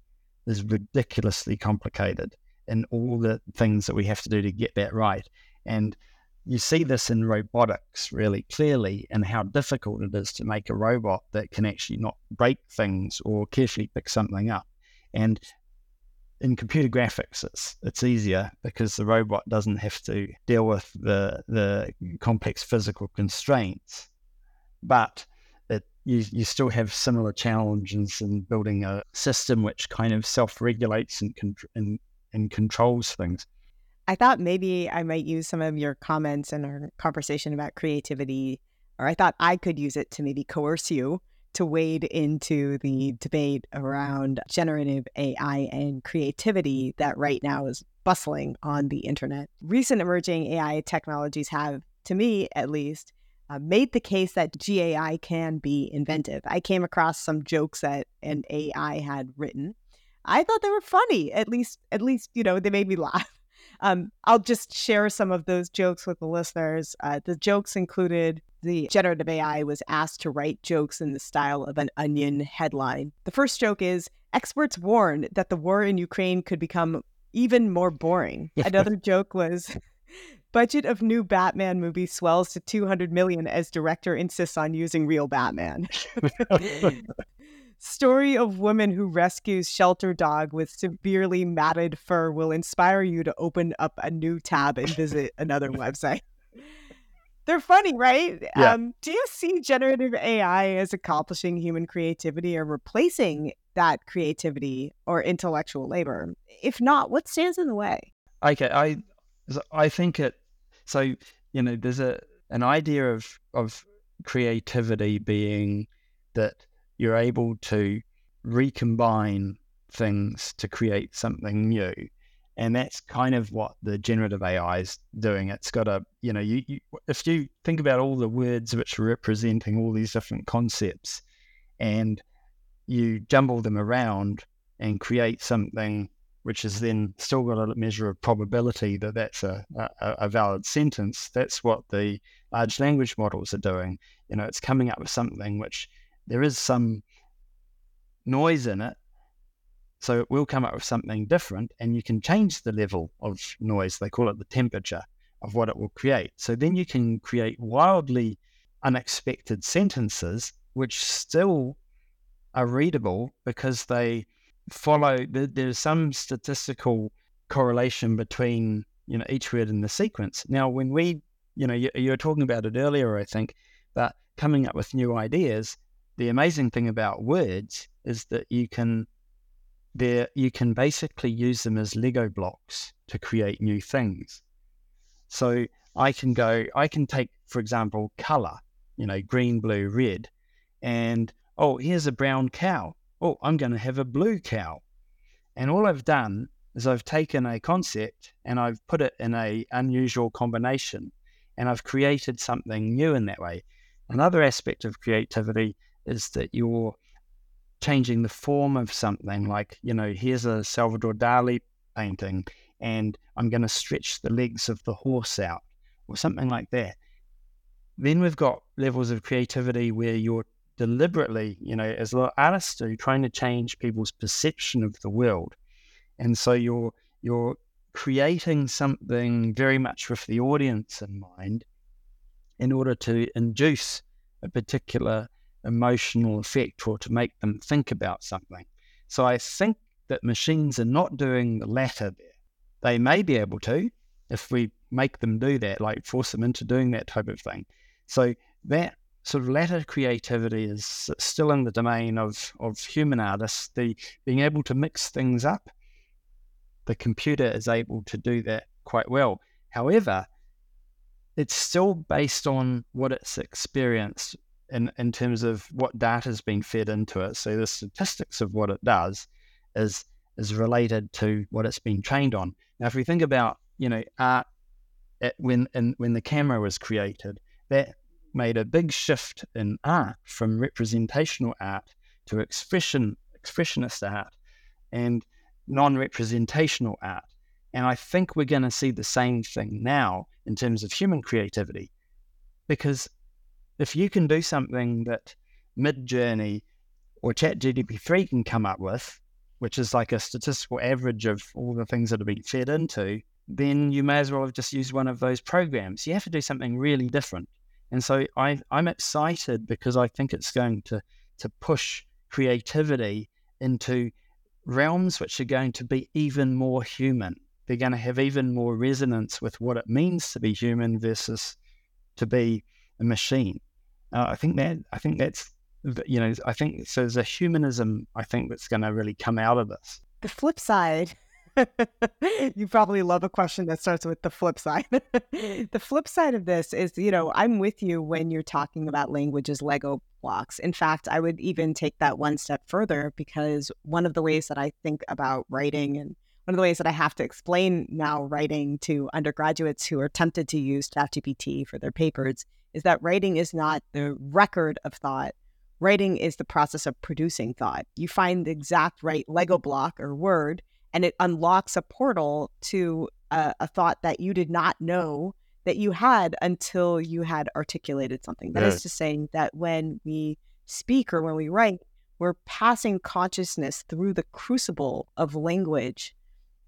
is ridiculously complicated, and all the things that we have to do to get that right. And you see this in robotics really clearly and how difficult it is to make a robot that can actually not break things or carefully pick something up. And in computer graphics, it's it's easier because the robot doesn't have to deal with the the complex physical constraints, but it you you still have similar challenges in building a system which kind of self regulates and, and and controls things. I thought maybe I might use some of your comments in our conversation about creativity, or I thought I could use it to maybe coerce you to wade into the debate around generative AI and creativity that right now is bustling on the internet. Recent emerging AI technologies have, to me at least, uh, made the case that GAI can be inventive. I came across some jokes that an AI had written. I thought they were funny. At least, at least you know, they made me laugh. Um, I'll just share some of those jokes with the listeners. Uh, the jokes included the generative AI was asked to write jokes in the style of an onion headline. The first joke is experts warn that the war in Ukraine could become even more boring. Another joke was budget of new Batman movie swells to 200 million as director insists on using real Batman. Story of woman who rescues shelter dog with severely matted fur will inspire you to open up a new tab and visit another website. They're funny, right? Yeah. Um, do you see generative AI as accomplishing human creativity or replacing that creativity or intellectual labor? If not, what stands in the way? Okay, I I think it. So you know, there's a an idea of of creativity being that you're able to recombine things to create something new. And that's kind of what the generative AI is doing. It's got a, you know, you, you, if you think about all the words which are representing all these different concepts and you jumble them around and create something which is then still got a measure of probability that that's a, a, a, valid sentence. That's what the large language models are doing. You know, it's coming up with something which there is some noise in it. So it will come up with something different, and you can change the level of noise. They call it the temperature of what it will create. So then you can create wildly unexpected sentences, which still are readable because they follow. There's some statistical correlation between you know each word in the sequence. Now, when we, you know, you, you were talking about it earlier, I think, that coming up with new ideas the amazing thing about words is that you can there you can basically use them as Lego blocks to create new things. So I can go, I can take, for example, color, you know, green, blue, red, and oh, here's a brown cow. Oh, I'm going to have a blue cow. And all I've done is I've taken a concept and I've put it in a unusual combination and I've created something new in that way. Another aspect of creativity is that you're changing the form of something like, you know, here's a Salvador Dali painting and I'm going to stretch the legs of the horse out or something like that. then we've got levels of creativity where you're deliberately, you know, as artists do, trying to change people's perception of the world. And so you're you're creating something very much with the audience in mind in order to induce a particular emotional effect or to make them think about something. So I think that machines are not doing the latter there. They may be able to if we make them do that, like force them into doing that type of thing. So that sort of latter creativity is still in the domain of, of human artists, the being able to mix things up. The computer is able to do that quite well. However, it's still based on what it's experienced in, in terms of what data has been fed into it. So the statistics of what it does is is related to what it's been trained on. Now, if we think about you know art at, when in, when the camera was created, that made a big shift in art from representational art to expression expressionist art and non-representational art. And I think we're going to see the same thing now in terms of human creativity. Because if you can do something that Midjourney or ChatGPT 3 can come up with, which is like a statistical average of all the things that have been fed into, then you may as well have just used one of those programs. You have to do something really different. And so I, I'm excited because I think it's going to, to push creativity into realms which are going to be even more human. They're going to have even more resonance with what it means to be human versus to be a machine. Uh, I think that I think that's you know I think so. There's a humanism I think that's going to really come out of this. The flip side you probably love a question that starts with the flip side. the flip side of this is, you know, I'm with you when you're talking about language as Lego blocks. In fact, I would even take that one step further because one of the ways that I think about writing and one of the ways that I have to explain now writing to undergraduates who are tempted to use ChatGPT for their papers is that writing is not the record of thought. Writing is the process of producing thought. You find the exact right Lego block or word and it unlocks a portal to a, a, thought that you did not know that you had until you had articulated something. That yeah. is to say that when we speak or when we write, we're passing consciousness through the crucible of language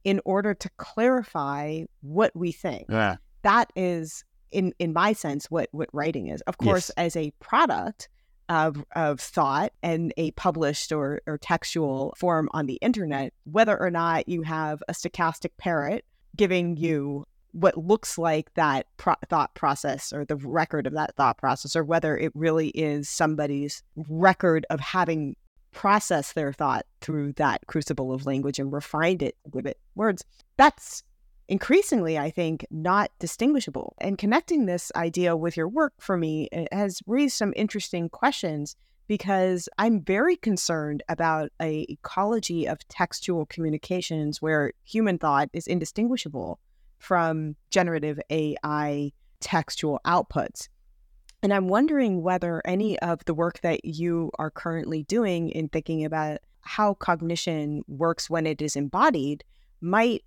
in order to clarify what we think. Yeah. That is in in my sense what what writing is. Of course, yes. as a product, of, of thought and a published or, or textual form on the internet, whether or not you have a stochastic parrot giving you what looks like that pro- thought process or the record of that thought process, or whether it really is somebody's record of having processed their thought through that crucible of language and refined it, with it words. That's increasingly, I think, not distinguishable. And connecting this idea with your work for me eh, has raised some interesting questions because I'm very concerned about a ecology of textual communications where human thought is indistinguishable from generative AI textual outputs. And I'm wondering whether any of the work that you are currently doing in thinking about how cognition works when it is embodied might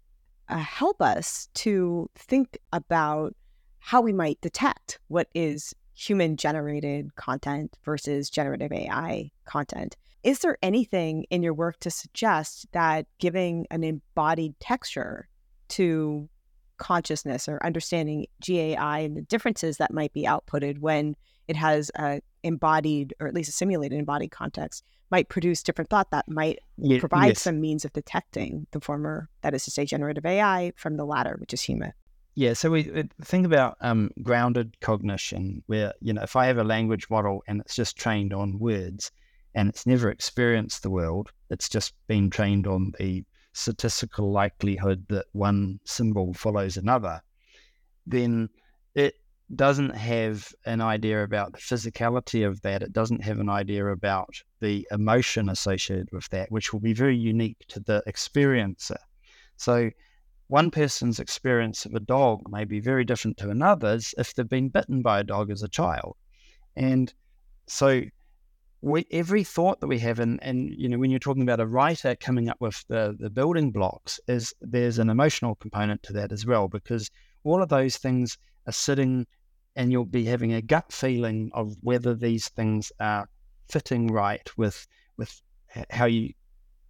uh, help us to think about how we might detect what is human generated content versus generative AI content. Is there anything in your work to suggest that giving an embodied texture to consciousness or understanding GAI and the differences that might be outputted when it has a embodied or at least a simulated embodied context might produce different thought that might yeah, provide yes. some means of detecting the former, that is to say, generative AI, from the latter, which is human. Yeah, so we uh, think about um, grounded cognition, where you know if I have a language model and it's just trained on words and it's never experienced the world, it's just been trained on the statistical likelihood that one symbol follows another, then it doesn't have an idea about the physicality of that. It doesn't have an idea about the emotion associated with that, which will be very unique to the experiencer. So, one person's experience of a dog may be very different to another's if they've been bitten by a dog as a child. And so, we, every thought that we have, and, and you know, when you're talking about a writer coming up with the, the building blocks, is there's an emotional component to that as well, because all of those things are sitting and you'll be having a gut feeling of whether these things are fitting right with with how you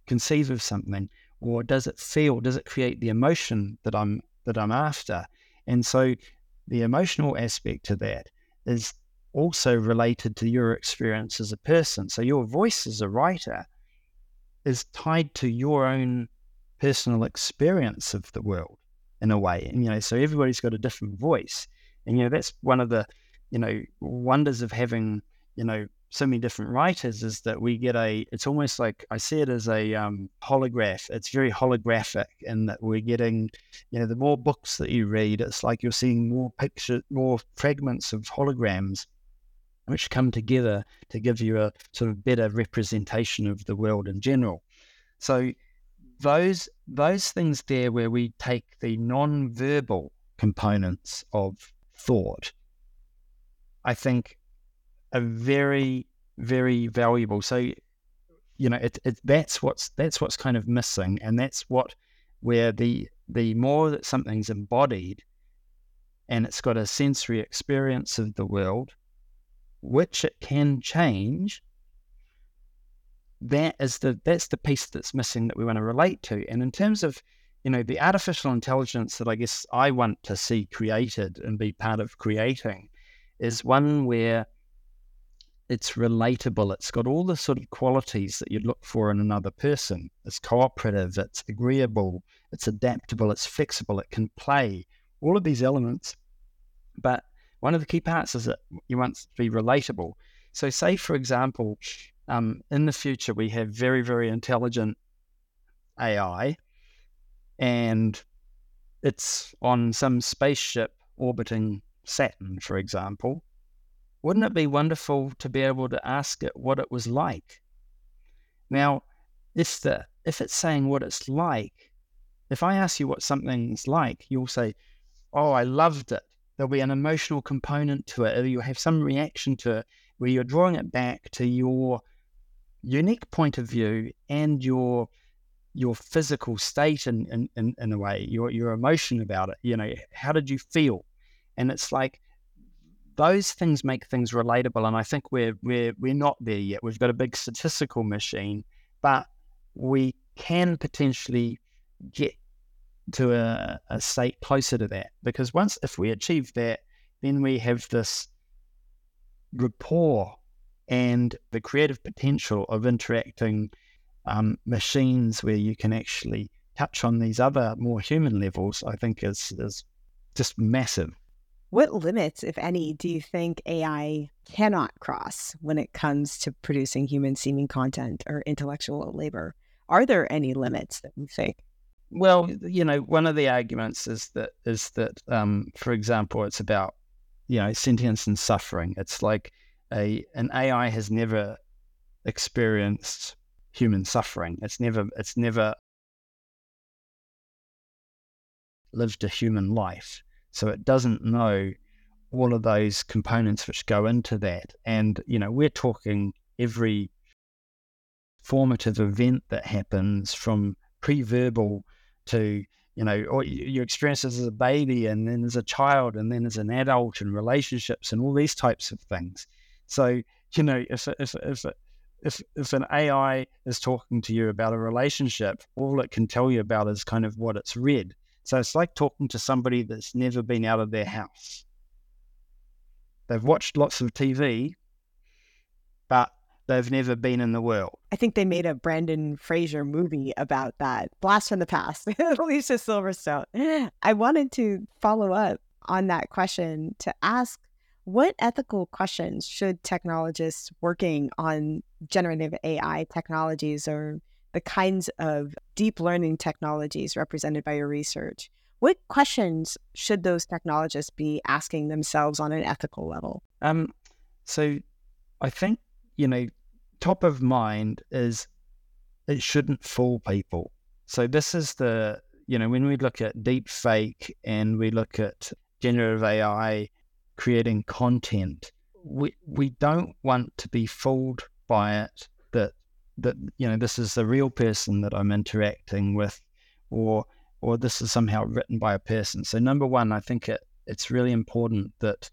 conceive of something, or does it feel? Does it create the emotion that I'm that I'm after? And so, the emotional aspect to that is also related to your experience as a person. So, your voice as a writer is tied to your own personal experience of the world in a way. And, you know, so everybody's got a different voice. And, you know, that's one of the, you know, wonders of having, you know, so many different writers is that we get a, it's almost like I see it as a um, holograph. It's very holographic in that we're getting, you know, the more books that you read, it's like you're seeing more picture, more fragments of holograms which come together to give you a sort of better representation of the world in general. So those those things there where we take the non-verbal components of thought, I think are very, very valuable. So, you know, it, it that's what's that's what's kind of missing, and that's what where the the more that something's embodied and it's got a sensory experience of the world, which it can change, that is the that's the piece that's missing that we want to relate to. And in terms of you know the artificial intelligence that I guess I want to see created and be part of creating is one where it's relatable. It's got all the sort of qualities that you'd look for in another person. It's cooperative, it's agreeable, it's adaptable, it's flexible, it can play, all of these elements. But one of the key parts is that you want to be relatable. So, say, for example, um, in the future, we have very, very intelligent AI and it's on some spaceship orbiting Saturn, for example. Wouldn't it be wonderful to be able to ask it what it was like? Now, if the if it's saying what it's like, if I ask you what something's like, you'll say, "Oh, I loved it." There'll be an emotional component to it, or you'll have some reaction to it where you're drawing it back to your unique point of view and your your physical state in, in, in, in a way, your your emotion about it. You know, how did you feel? And it's like those things make things relatable. And I think we're we're we're not there yet. We've got a big statistical machine, but we can potentially get to a, a state closer to that. Because once if we achieve that, then we have this rapport and the creative potential of interacting um, machines where you can actually touch on these other more human levels, I think is is just massive. What limits, if any, do you think AI cannot cross when it comes to producing human seeming content or intellectual labor? Are there any limits that you think? Well, you know, one of the arguments is that is that, um, for example, it's about you know sentience and suffering. It's like a an AI has never experienced human suffering. It's never it's never lived a human life. So it doesn't know all of those components which go into that. And, you know, we're talking every formative event that happens from pre-verbal to, you know, or your experiences as a baby and then as a child and then as an adult and relationships and all these types of things. So, you know, if, if, if, if, if an AI is talking to you about a relationship, all it can tell you about is kind of what it's read. So it's like talking to somebody that's never been out of their house. They've watched lots of TV, but they've never been in the world. I think they made a Brendan Fraser movie about that. Blast from the Past, Alicia Silverstone. I wanted to follow up on that question to ask what ethical questions should technologists working on generative AI technologies or the kinds of deep learning technologies represented by your research, what questions should those technologists be asking themselves on an ethical level? Um, so I think, you know, top of mind is it shouldn't fool people. So this is the, you know, when we look at deep fake and we look at generative AI creating content, we, we don't want to be fooled by it that that you know this is a real person that I'm interacting with, or or this is somehow written by a person. So number one, I think it it's really important that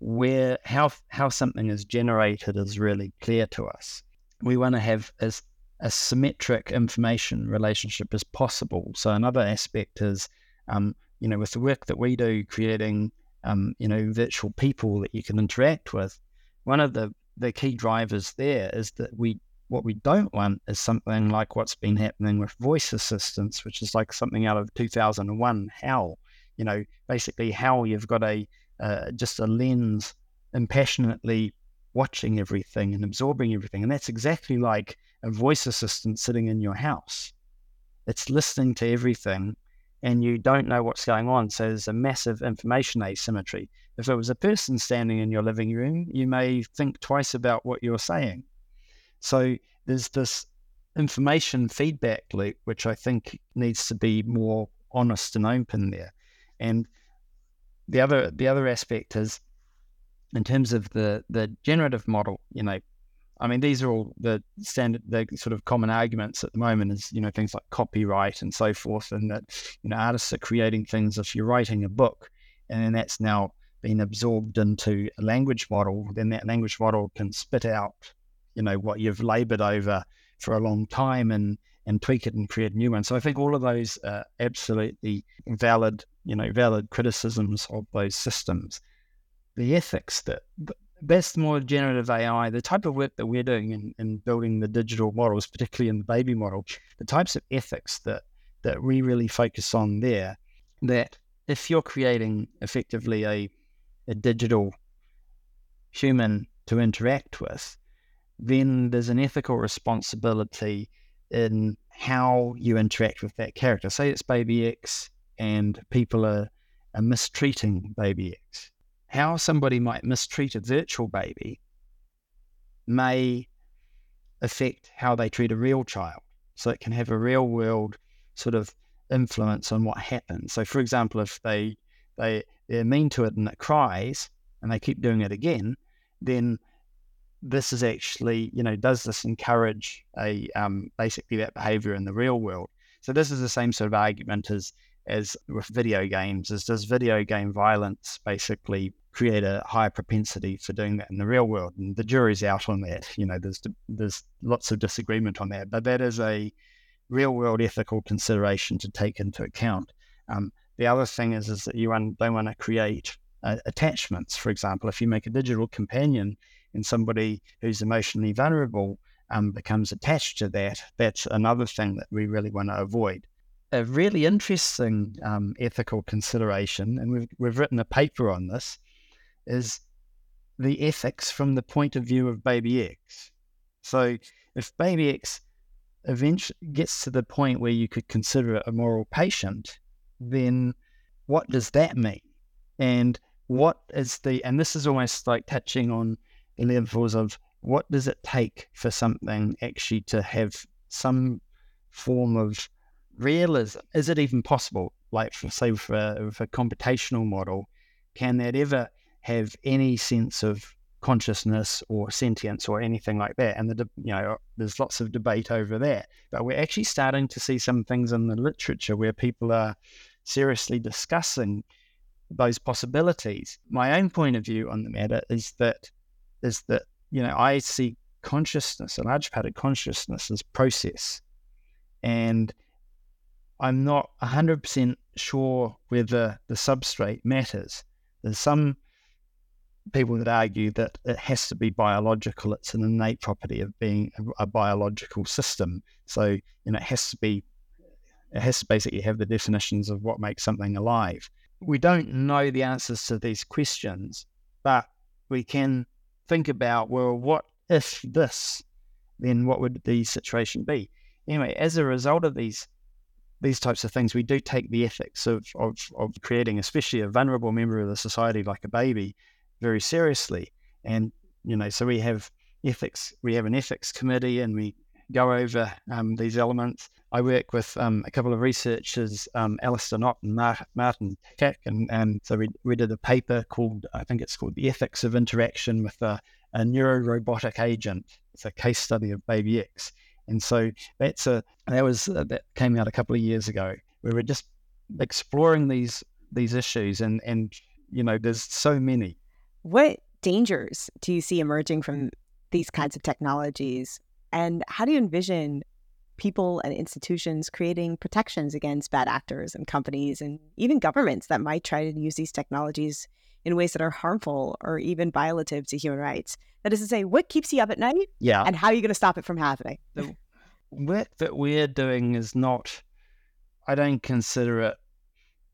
where how how something is generated is really clear to us. We want to have as a symmetric information relationship as possible. So another aspect is, um, you know, with the work that we do, creating um, you know virtual people that you can interact with. One of the the key drivers there is that we what we don't want is something like what's been happening with voice assistants, which is like something out of 2001 HAL. You know, basically how you've got a uh, just a lens impassionately watching everything and absorbing everything, and that's exactly like a voice assistant sitting in your house. It's listening to everything, and you don't know what's going on. So there's a massive information asymmetry. If it was a person standing in your living room, you may think twice about what you're saying. So there's this information feedback loop, which I think needs to be more honest and open there. And the other the other aspect is in terms of the the generative model, you know, I mean these are all the standard the sort of common arguments at the moment is, you know, things like copyright and so forth, and that, you know, artists are creating things if you're writing a book and then that's now been absorbed into a language model, then that language model can spit out you know what you've labored over for a long time and and tweak it and create new ones. So I think all of those are absolutely valid, you know, valid criticisms of those systems. The ethics that that's more generative AI, the type of work that we're doing in, in building the digital models, particularly in the baby model, the types of ethics that that we really focus on there, that if you're creating effectively a a digital human to interact with, then there's an ethical responsibility in how you interact with that character. Say it's Baby X and people are, are mistreating Baby X. How somebody might mistreat a virtual baby may affect how they treat a real child. So it can have a real world sort of influence on what happens. So for example, if they they they're mean to it and it cries and they keep doing it again, then this is actually, you know, does this encourage a um, basically that behavior in the real world? So this is the same sort of argument as as with video games. Is does video game violence basically create a higher propensity for doing that in the real world? And the jury's out on that. You know, there's there's lots of disagreement on that, but that is a real world ethical consideration to take into account. Um, the other thing is is that you don't want to create uh, attachments. For example, if you make a digital companion and somebody who's emotionally vulnerable um, becomes attached to that, that's another thing that we really want to avoid. A really interesting um, ethical consideration, and we've, we've written a paper on this, is the ethics from the point of view of baby X. So if baby X eventually gets to the point where you could consider it a moral patient, then what does that mean? And what is the, and this is almost like touching on levels of what does it take for something actually to have some form of realism? Is it even possible? Like, for, say, for for a computational model, can that ever have any sense of consciousness or sentience or anything like that? And the you know, there's lots of debate over that. But we're actually starting to see some things in the literature where people are seriously discussing those possibilities. My own point of view on the matter is that is that, you know, I see consciousness, a large part of consciousness as process. And I'm not 100% sure whether the substrate matters. There's some people that argue that it has to be biological. It's an innate property of being a, a biological system. So, you know, it has to be, it has to basically have the definitions of what makes something alive. We don't know the answers to these questions, but we can think about, well, what if this? Then what would the situation be? Anyway, as a result of these these types of things, we do take the ethics of, of, of creating, especially a vulnerable member of the society like a baby, very seriously. And, you know, so we have ethics, we have an ethics committee and we go over um, these elements. I work with um, a couple of researchers, um, Alistair Knott and Martin Takac, and, and so we, we did a paper called, I think it's called The Ethics of Interaction with a, a Neurorobotic Agent. It's a case study of Baby X. And so that's a, that was, uh, that came out a couple of years ago. We were just exploring these, these issues and, and, you know, there's so many What dangers do you see emerging from these kinds of technologies? And how do you envision people and institutions creating protections against bad actors and companies and even governments that might try to use these technologies in ways that are harmful or even violative to human rights? That is to say, what keeps you up at night? Yeah. And how are you going to stop it from happening? The work that we're doing is not, I don't consider it,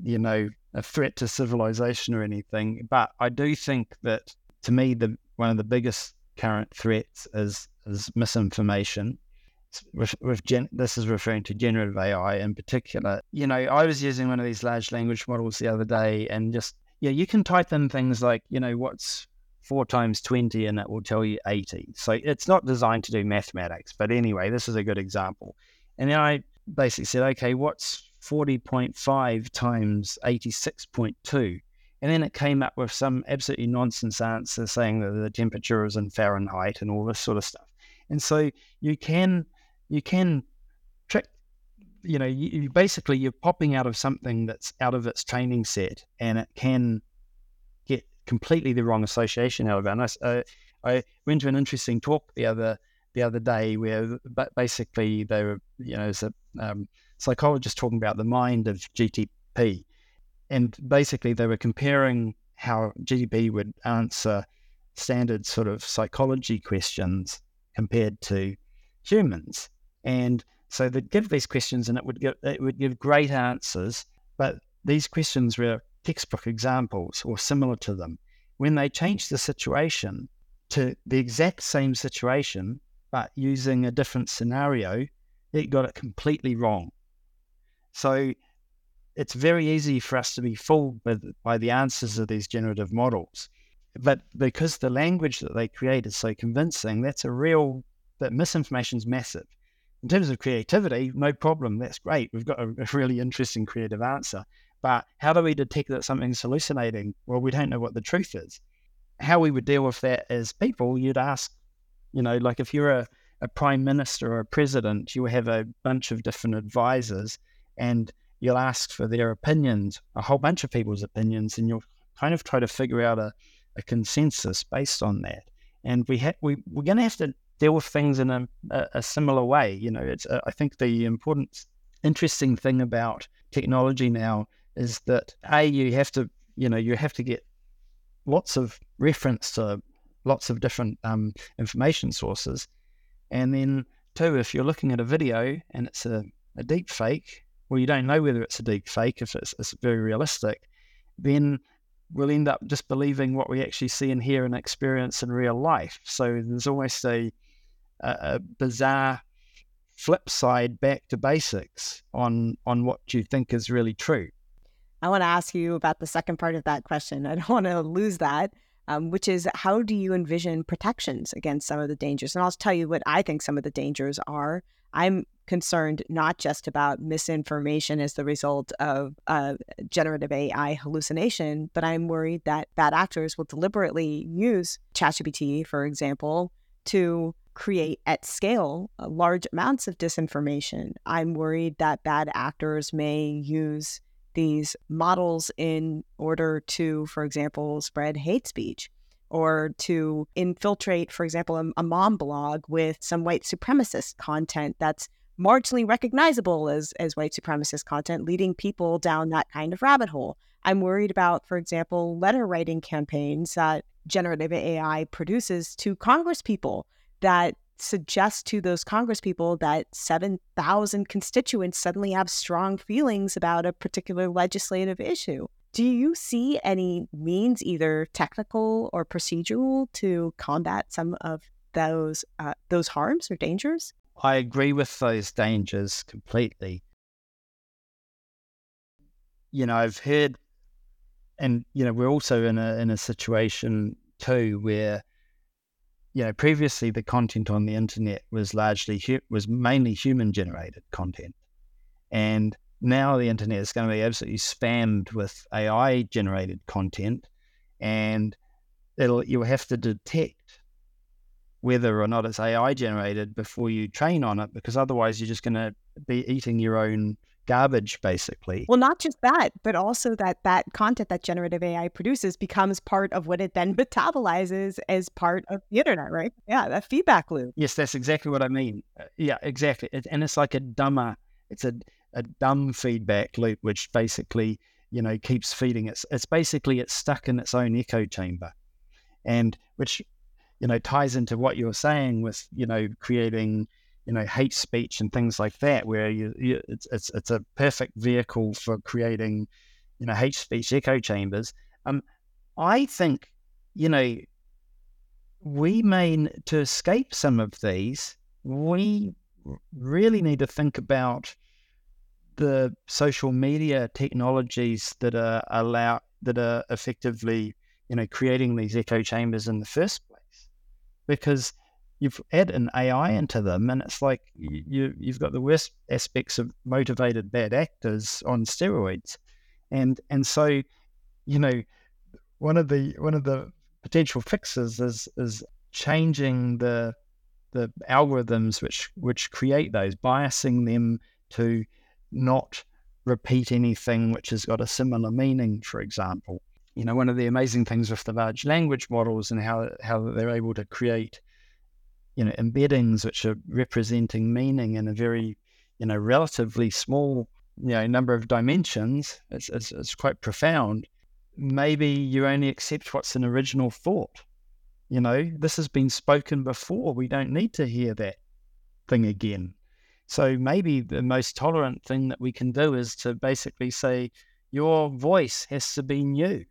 you know, a threat to civilization or anything, but I do think that to me, the one of the biggest current threats is is misinformation. With, with gen, this is referring to generative AI in particular. You know, I was using one of these large language models the other day, and just yeah, you can type in things like, you know, what's four times 20 and it will tell you 80. So it's not designed to do mathematics. But anyway, this is a good example. And then I basically said, okay, what's 40.5 times 86.2? And then it came up with some absolutely nonsense answer saying that the temperature is in Fahrenheit and all this sort of stuff. And so you can you can trick, you know, you, you basically you're popping out of something that's out of its training set, and it can get completely the wrong association out of it. And I, uh, I went to an interesting talk the other the other day where basically they were, you know, as a um, psychologist talking about the mind of GTP and basically they were comparing how GTP would answer standard sort of psychology questions compared to humans. And so they'd give these questions and it would give it would give great answers, but these questions were textbook examples or similar to them. When they changed the situation to the exact same situation, but using a different scenario, it got it completely wrong. So it's very easy for us to be fooled by the, answers of these generative models. But because the language that they create is so convincing, that's a real, that misinformation is massive. In terms of creativity, no problem. That's great. We've got a, a really interesting creative answer. But how do we detect that something's hallucinating? Well, we don't know what the truth is. How we would deal with that as people, you'd ask, you know, like if you're a, a prime minister or a president, you have a bunch of different advisors and you'll ask for their opinions, a whole bunch of people's opinions, and you'll kind of try to figure out a, a consensus based on that. And we ha- we we're going to have to deal with things in a, a, a similar way. You know, it's uh, I think the important, interesting thing about technology now is that a you have to you know you have to get lots of reference to lots of different um, information sources, and then two, if you're looking at a video and it's a, a deep fake, well, you don't know whether it's a deep fake, if it's, it's very realistic, then we'll end up just believing what we actually see and hear and experience in real life. So there's almost a, a, bizarre flip side back to basics on on what you think is really true. I want to ask you about the second part of that question. I don't want to lose that, um, which is how do you envision protections against some of the dangers? And I'll tell you what I think some of the dangers are. I'm concerned not just about misinformation as the result of uh, generative AI hallucination, but I'm worried that bad actors will deliberately use ChatGPT, for example, to create at scale uh, large amounts of disinformation. I'm worried that bad actors may use these models in order to, for example, spread hate speech or to infiltrate, for example, a, a, mom blog with some white supremacist content that's marginally recognizable as, as white supremacist content, leading people down that kind of rabbit hole. I'm worried about, for example, letter writing campaigns that generative AI produces to Congress people that suggest to those Congress people that 7,000 constituents suddenly have strong feelings about a particular legislative issue. Do you see any means, either technical or procedural, to combat some of those uh, those harms or dangers? I agree with those dangers completely. You know, I've heard, and you know, we're also in a in a situation too where, you know, previously the content on the internet was largely was mainly human generated content, and now the internet is going to be absolutely spammed with AI generated content, and it'll you'll have to detect whether or not it's AI generated before you train on it, because otherwise you're just going to be eating your own garbage, basically. Well, not just that, but also that that content that generative AI produces becomes part of what it then metabolizes as part of the internet, right? Yeah, that feedback loop. Yes, that's exactly what I mean. Uh, yeah, exactly. It, and it's like a dumber, it's a, a dumb feedback loop, which basically, you know, keeps feeding. It's, it's basically, it's stuck in its own echo chamber. And which, you know, ties into what you were saying with, you know, creating you know hate speech and things like that, where you, you it's, it's it's a perfect vehicle for creating you know hate speech echo chambers. Um, I think you know we may to escape some of these. We really need to think about the social media technologies that are allow that are effectively you know creating these echo chambers in the first because you've add an AI into them, and it's like mm. you you've got the worst aspects of motivated bad actors on steroids, and and so you know one of the one of the potential fixes is is changing the the algorithms which which create those, biasing them to not repeat anything which has got a similar meaning, for example. You know, one of the amazing things with the large language models and how how they're able to create you know embeddings which are representing meaning in a very you know relatively small you know number of dimensions it's, it's, it's quite profound. Maybe you only accept what's an original thought. You know this has been spoken before. We don't need to hear that thing again. So maybe the most tolerant thing that we can do is to basically say your voice has to be new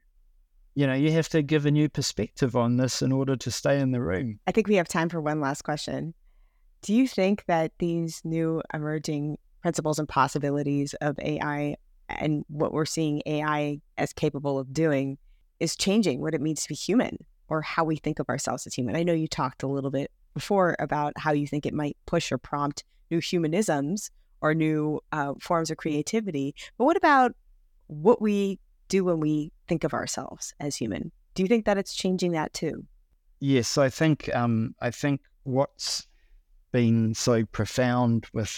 you know, you have to give a new perspective on this in order to stay in the room. I think we have time for one last question. Do you think that these new emerging principles and possibilities of AI and what we're seeing AI as capable of doing is changing what it means to be human or how we think of ourselves as human? I know you talked a little bit before about how you think it might push or prompt new humanisms or new uh, forms of creativity. But what about what we do when we think of ourselves as human. Do you think that it's changing that too? Yes, I think um, I think what's been so profound with,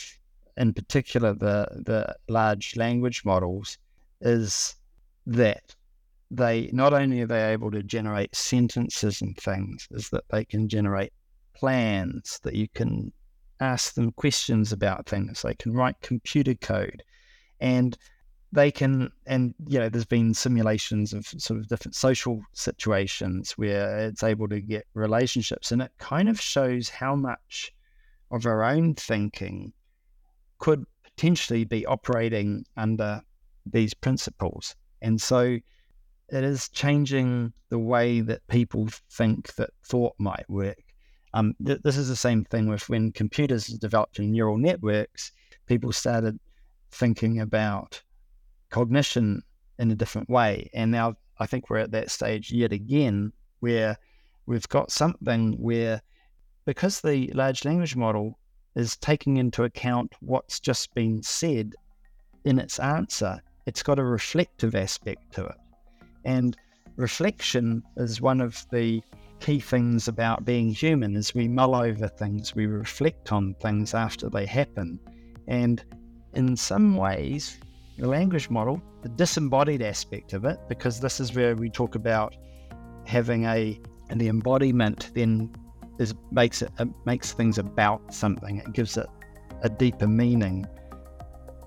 in particular, the the large language models, is that they not only are they able to generate sentences and things, is that they can generate plans that you can ask them questions about things. They can write computer code, and they can and you know there's been simulations of sort of different social situations where it's able to get relationships and it kind of shows how much of our own thinking could potentially be operating under these principles. And so it is changing the way that people think that thought might work. Um, th- this is the same thing with when computers developed in neural networks people started thinking about cognition in a different way. And now I think we're at that stage yet again where we've got something where, because the large language model is taking into account what's just been said in its answer, it's got a reflective aspect to it. And reflection is one of the key things about being human is we mull over things, we reflect on things after they happen. And in some ways, the language model, the disembodied aspect of it, because this is where we talk about having a and the embodiment then is makes it, it makes things about something. It gives it a deeper meaning.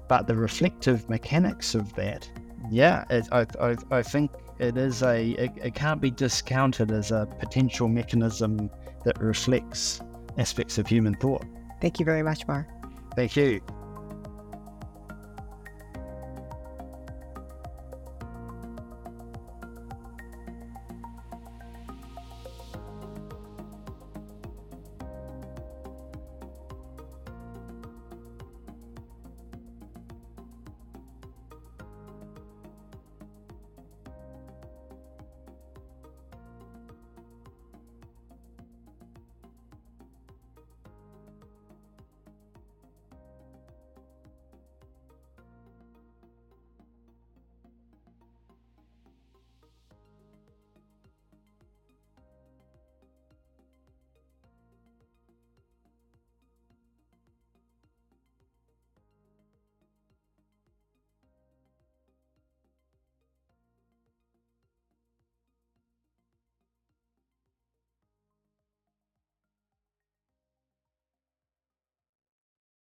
But the reflective mechanics of that, yeah, it, I, I, I think it is a it, it can't be discounted as a potential mechanism that reflects aspects of human thought. Thank you very much, Mark. Thank you.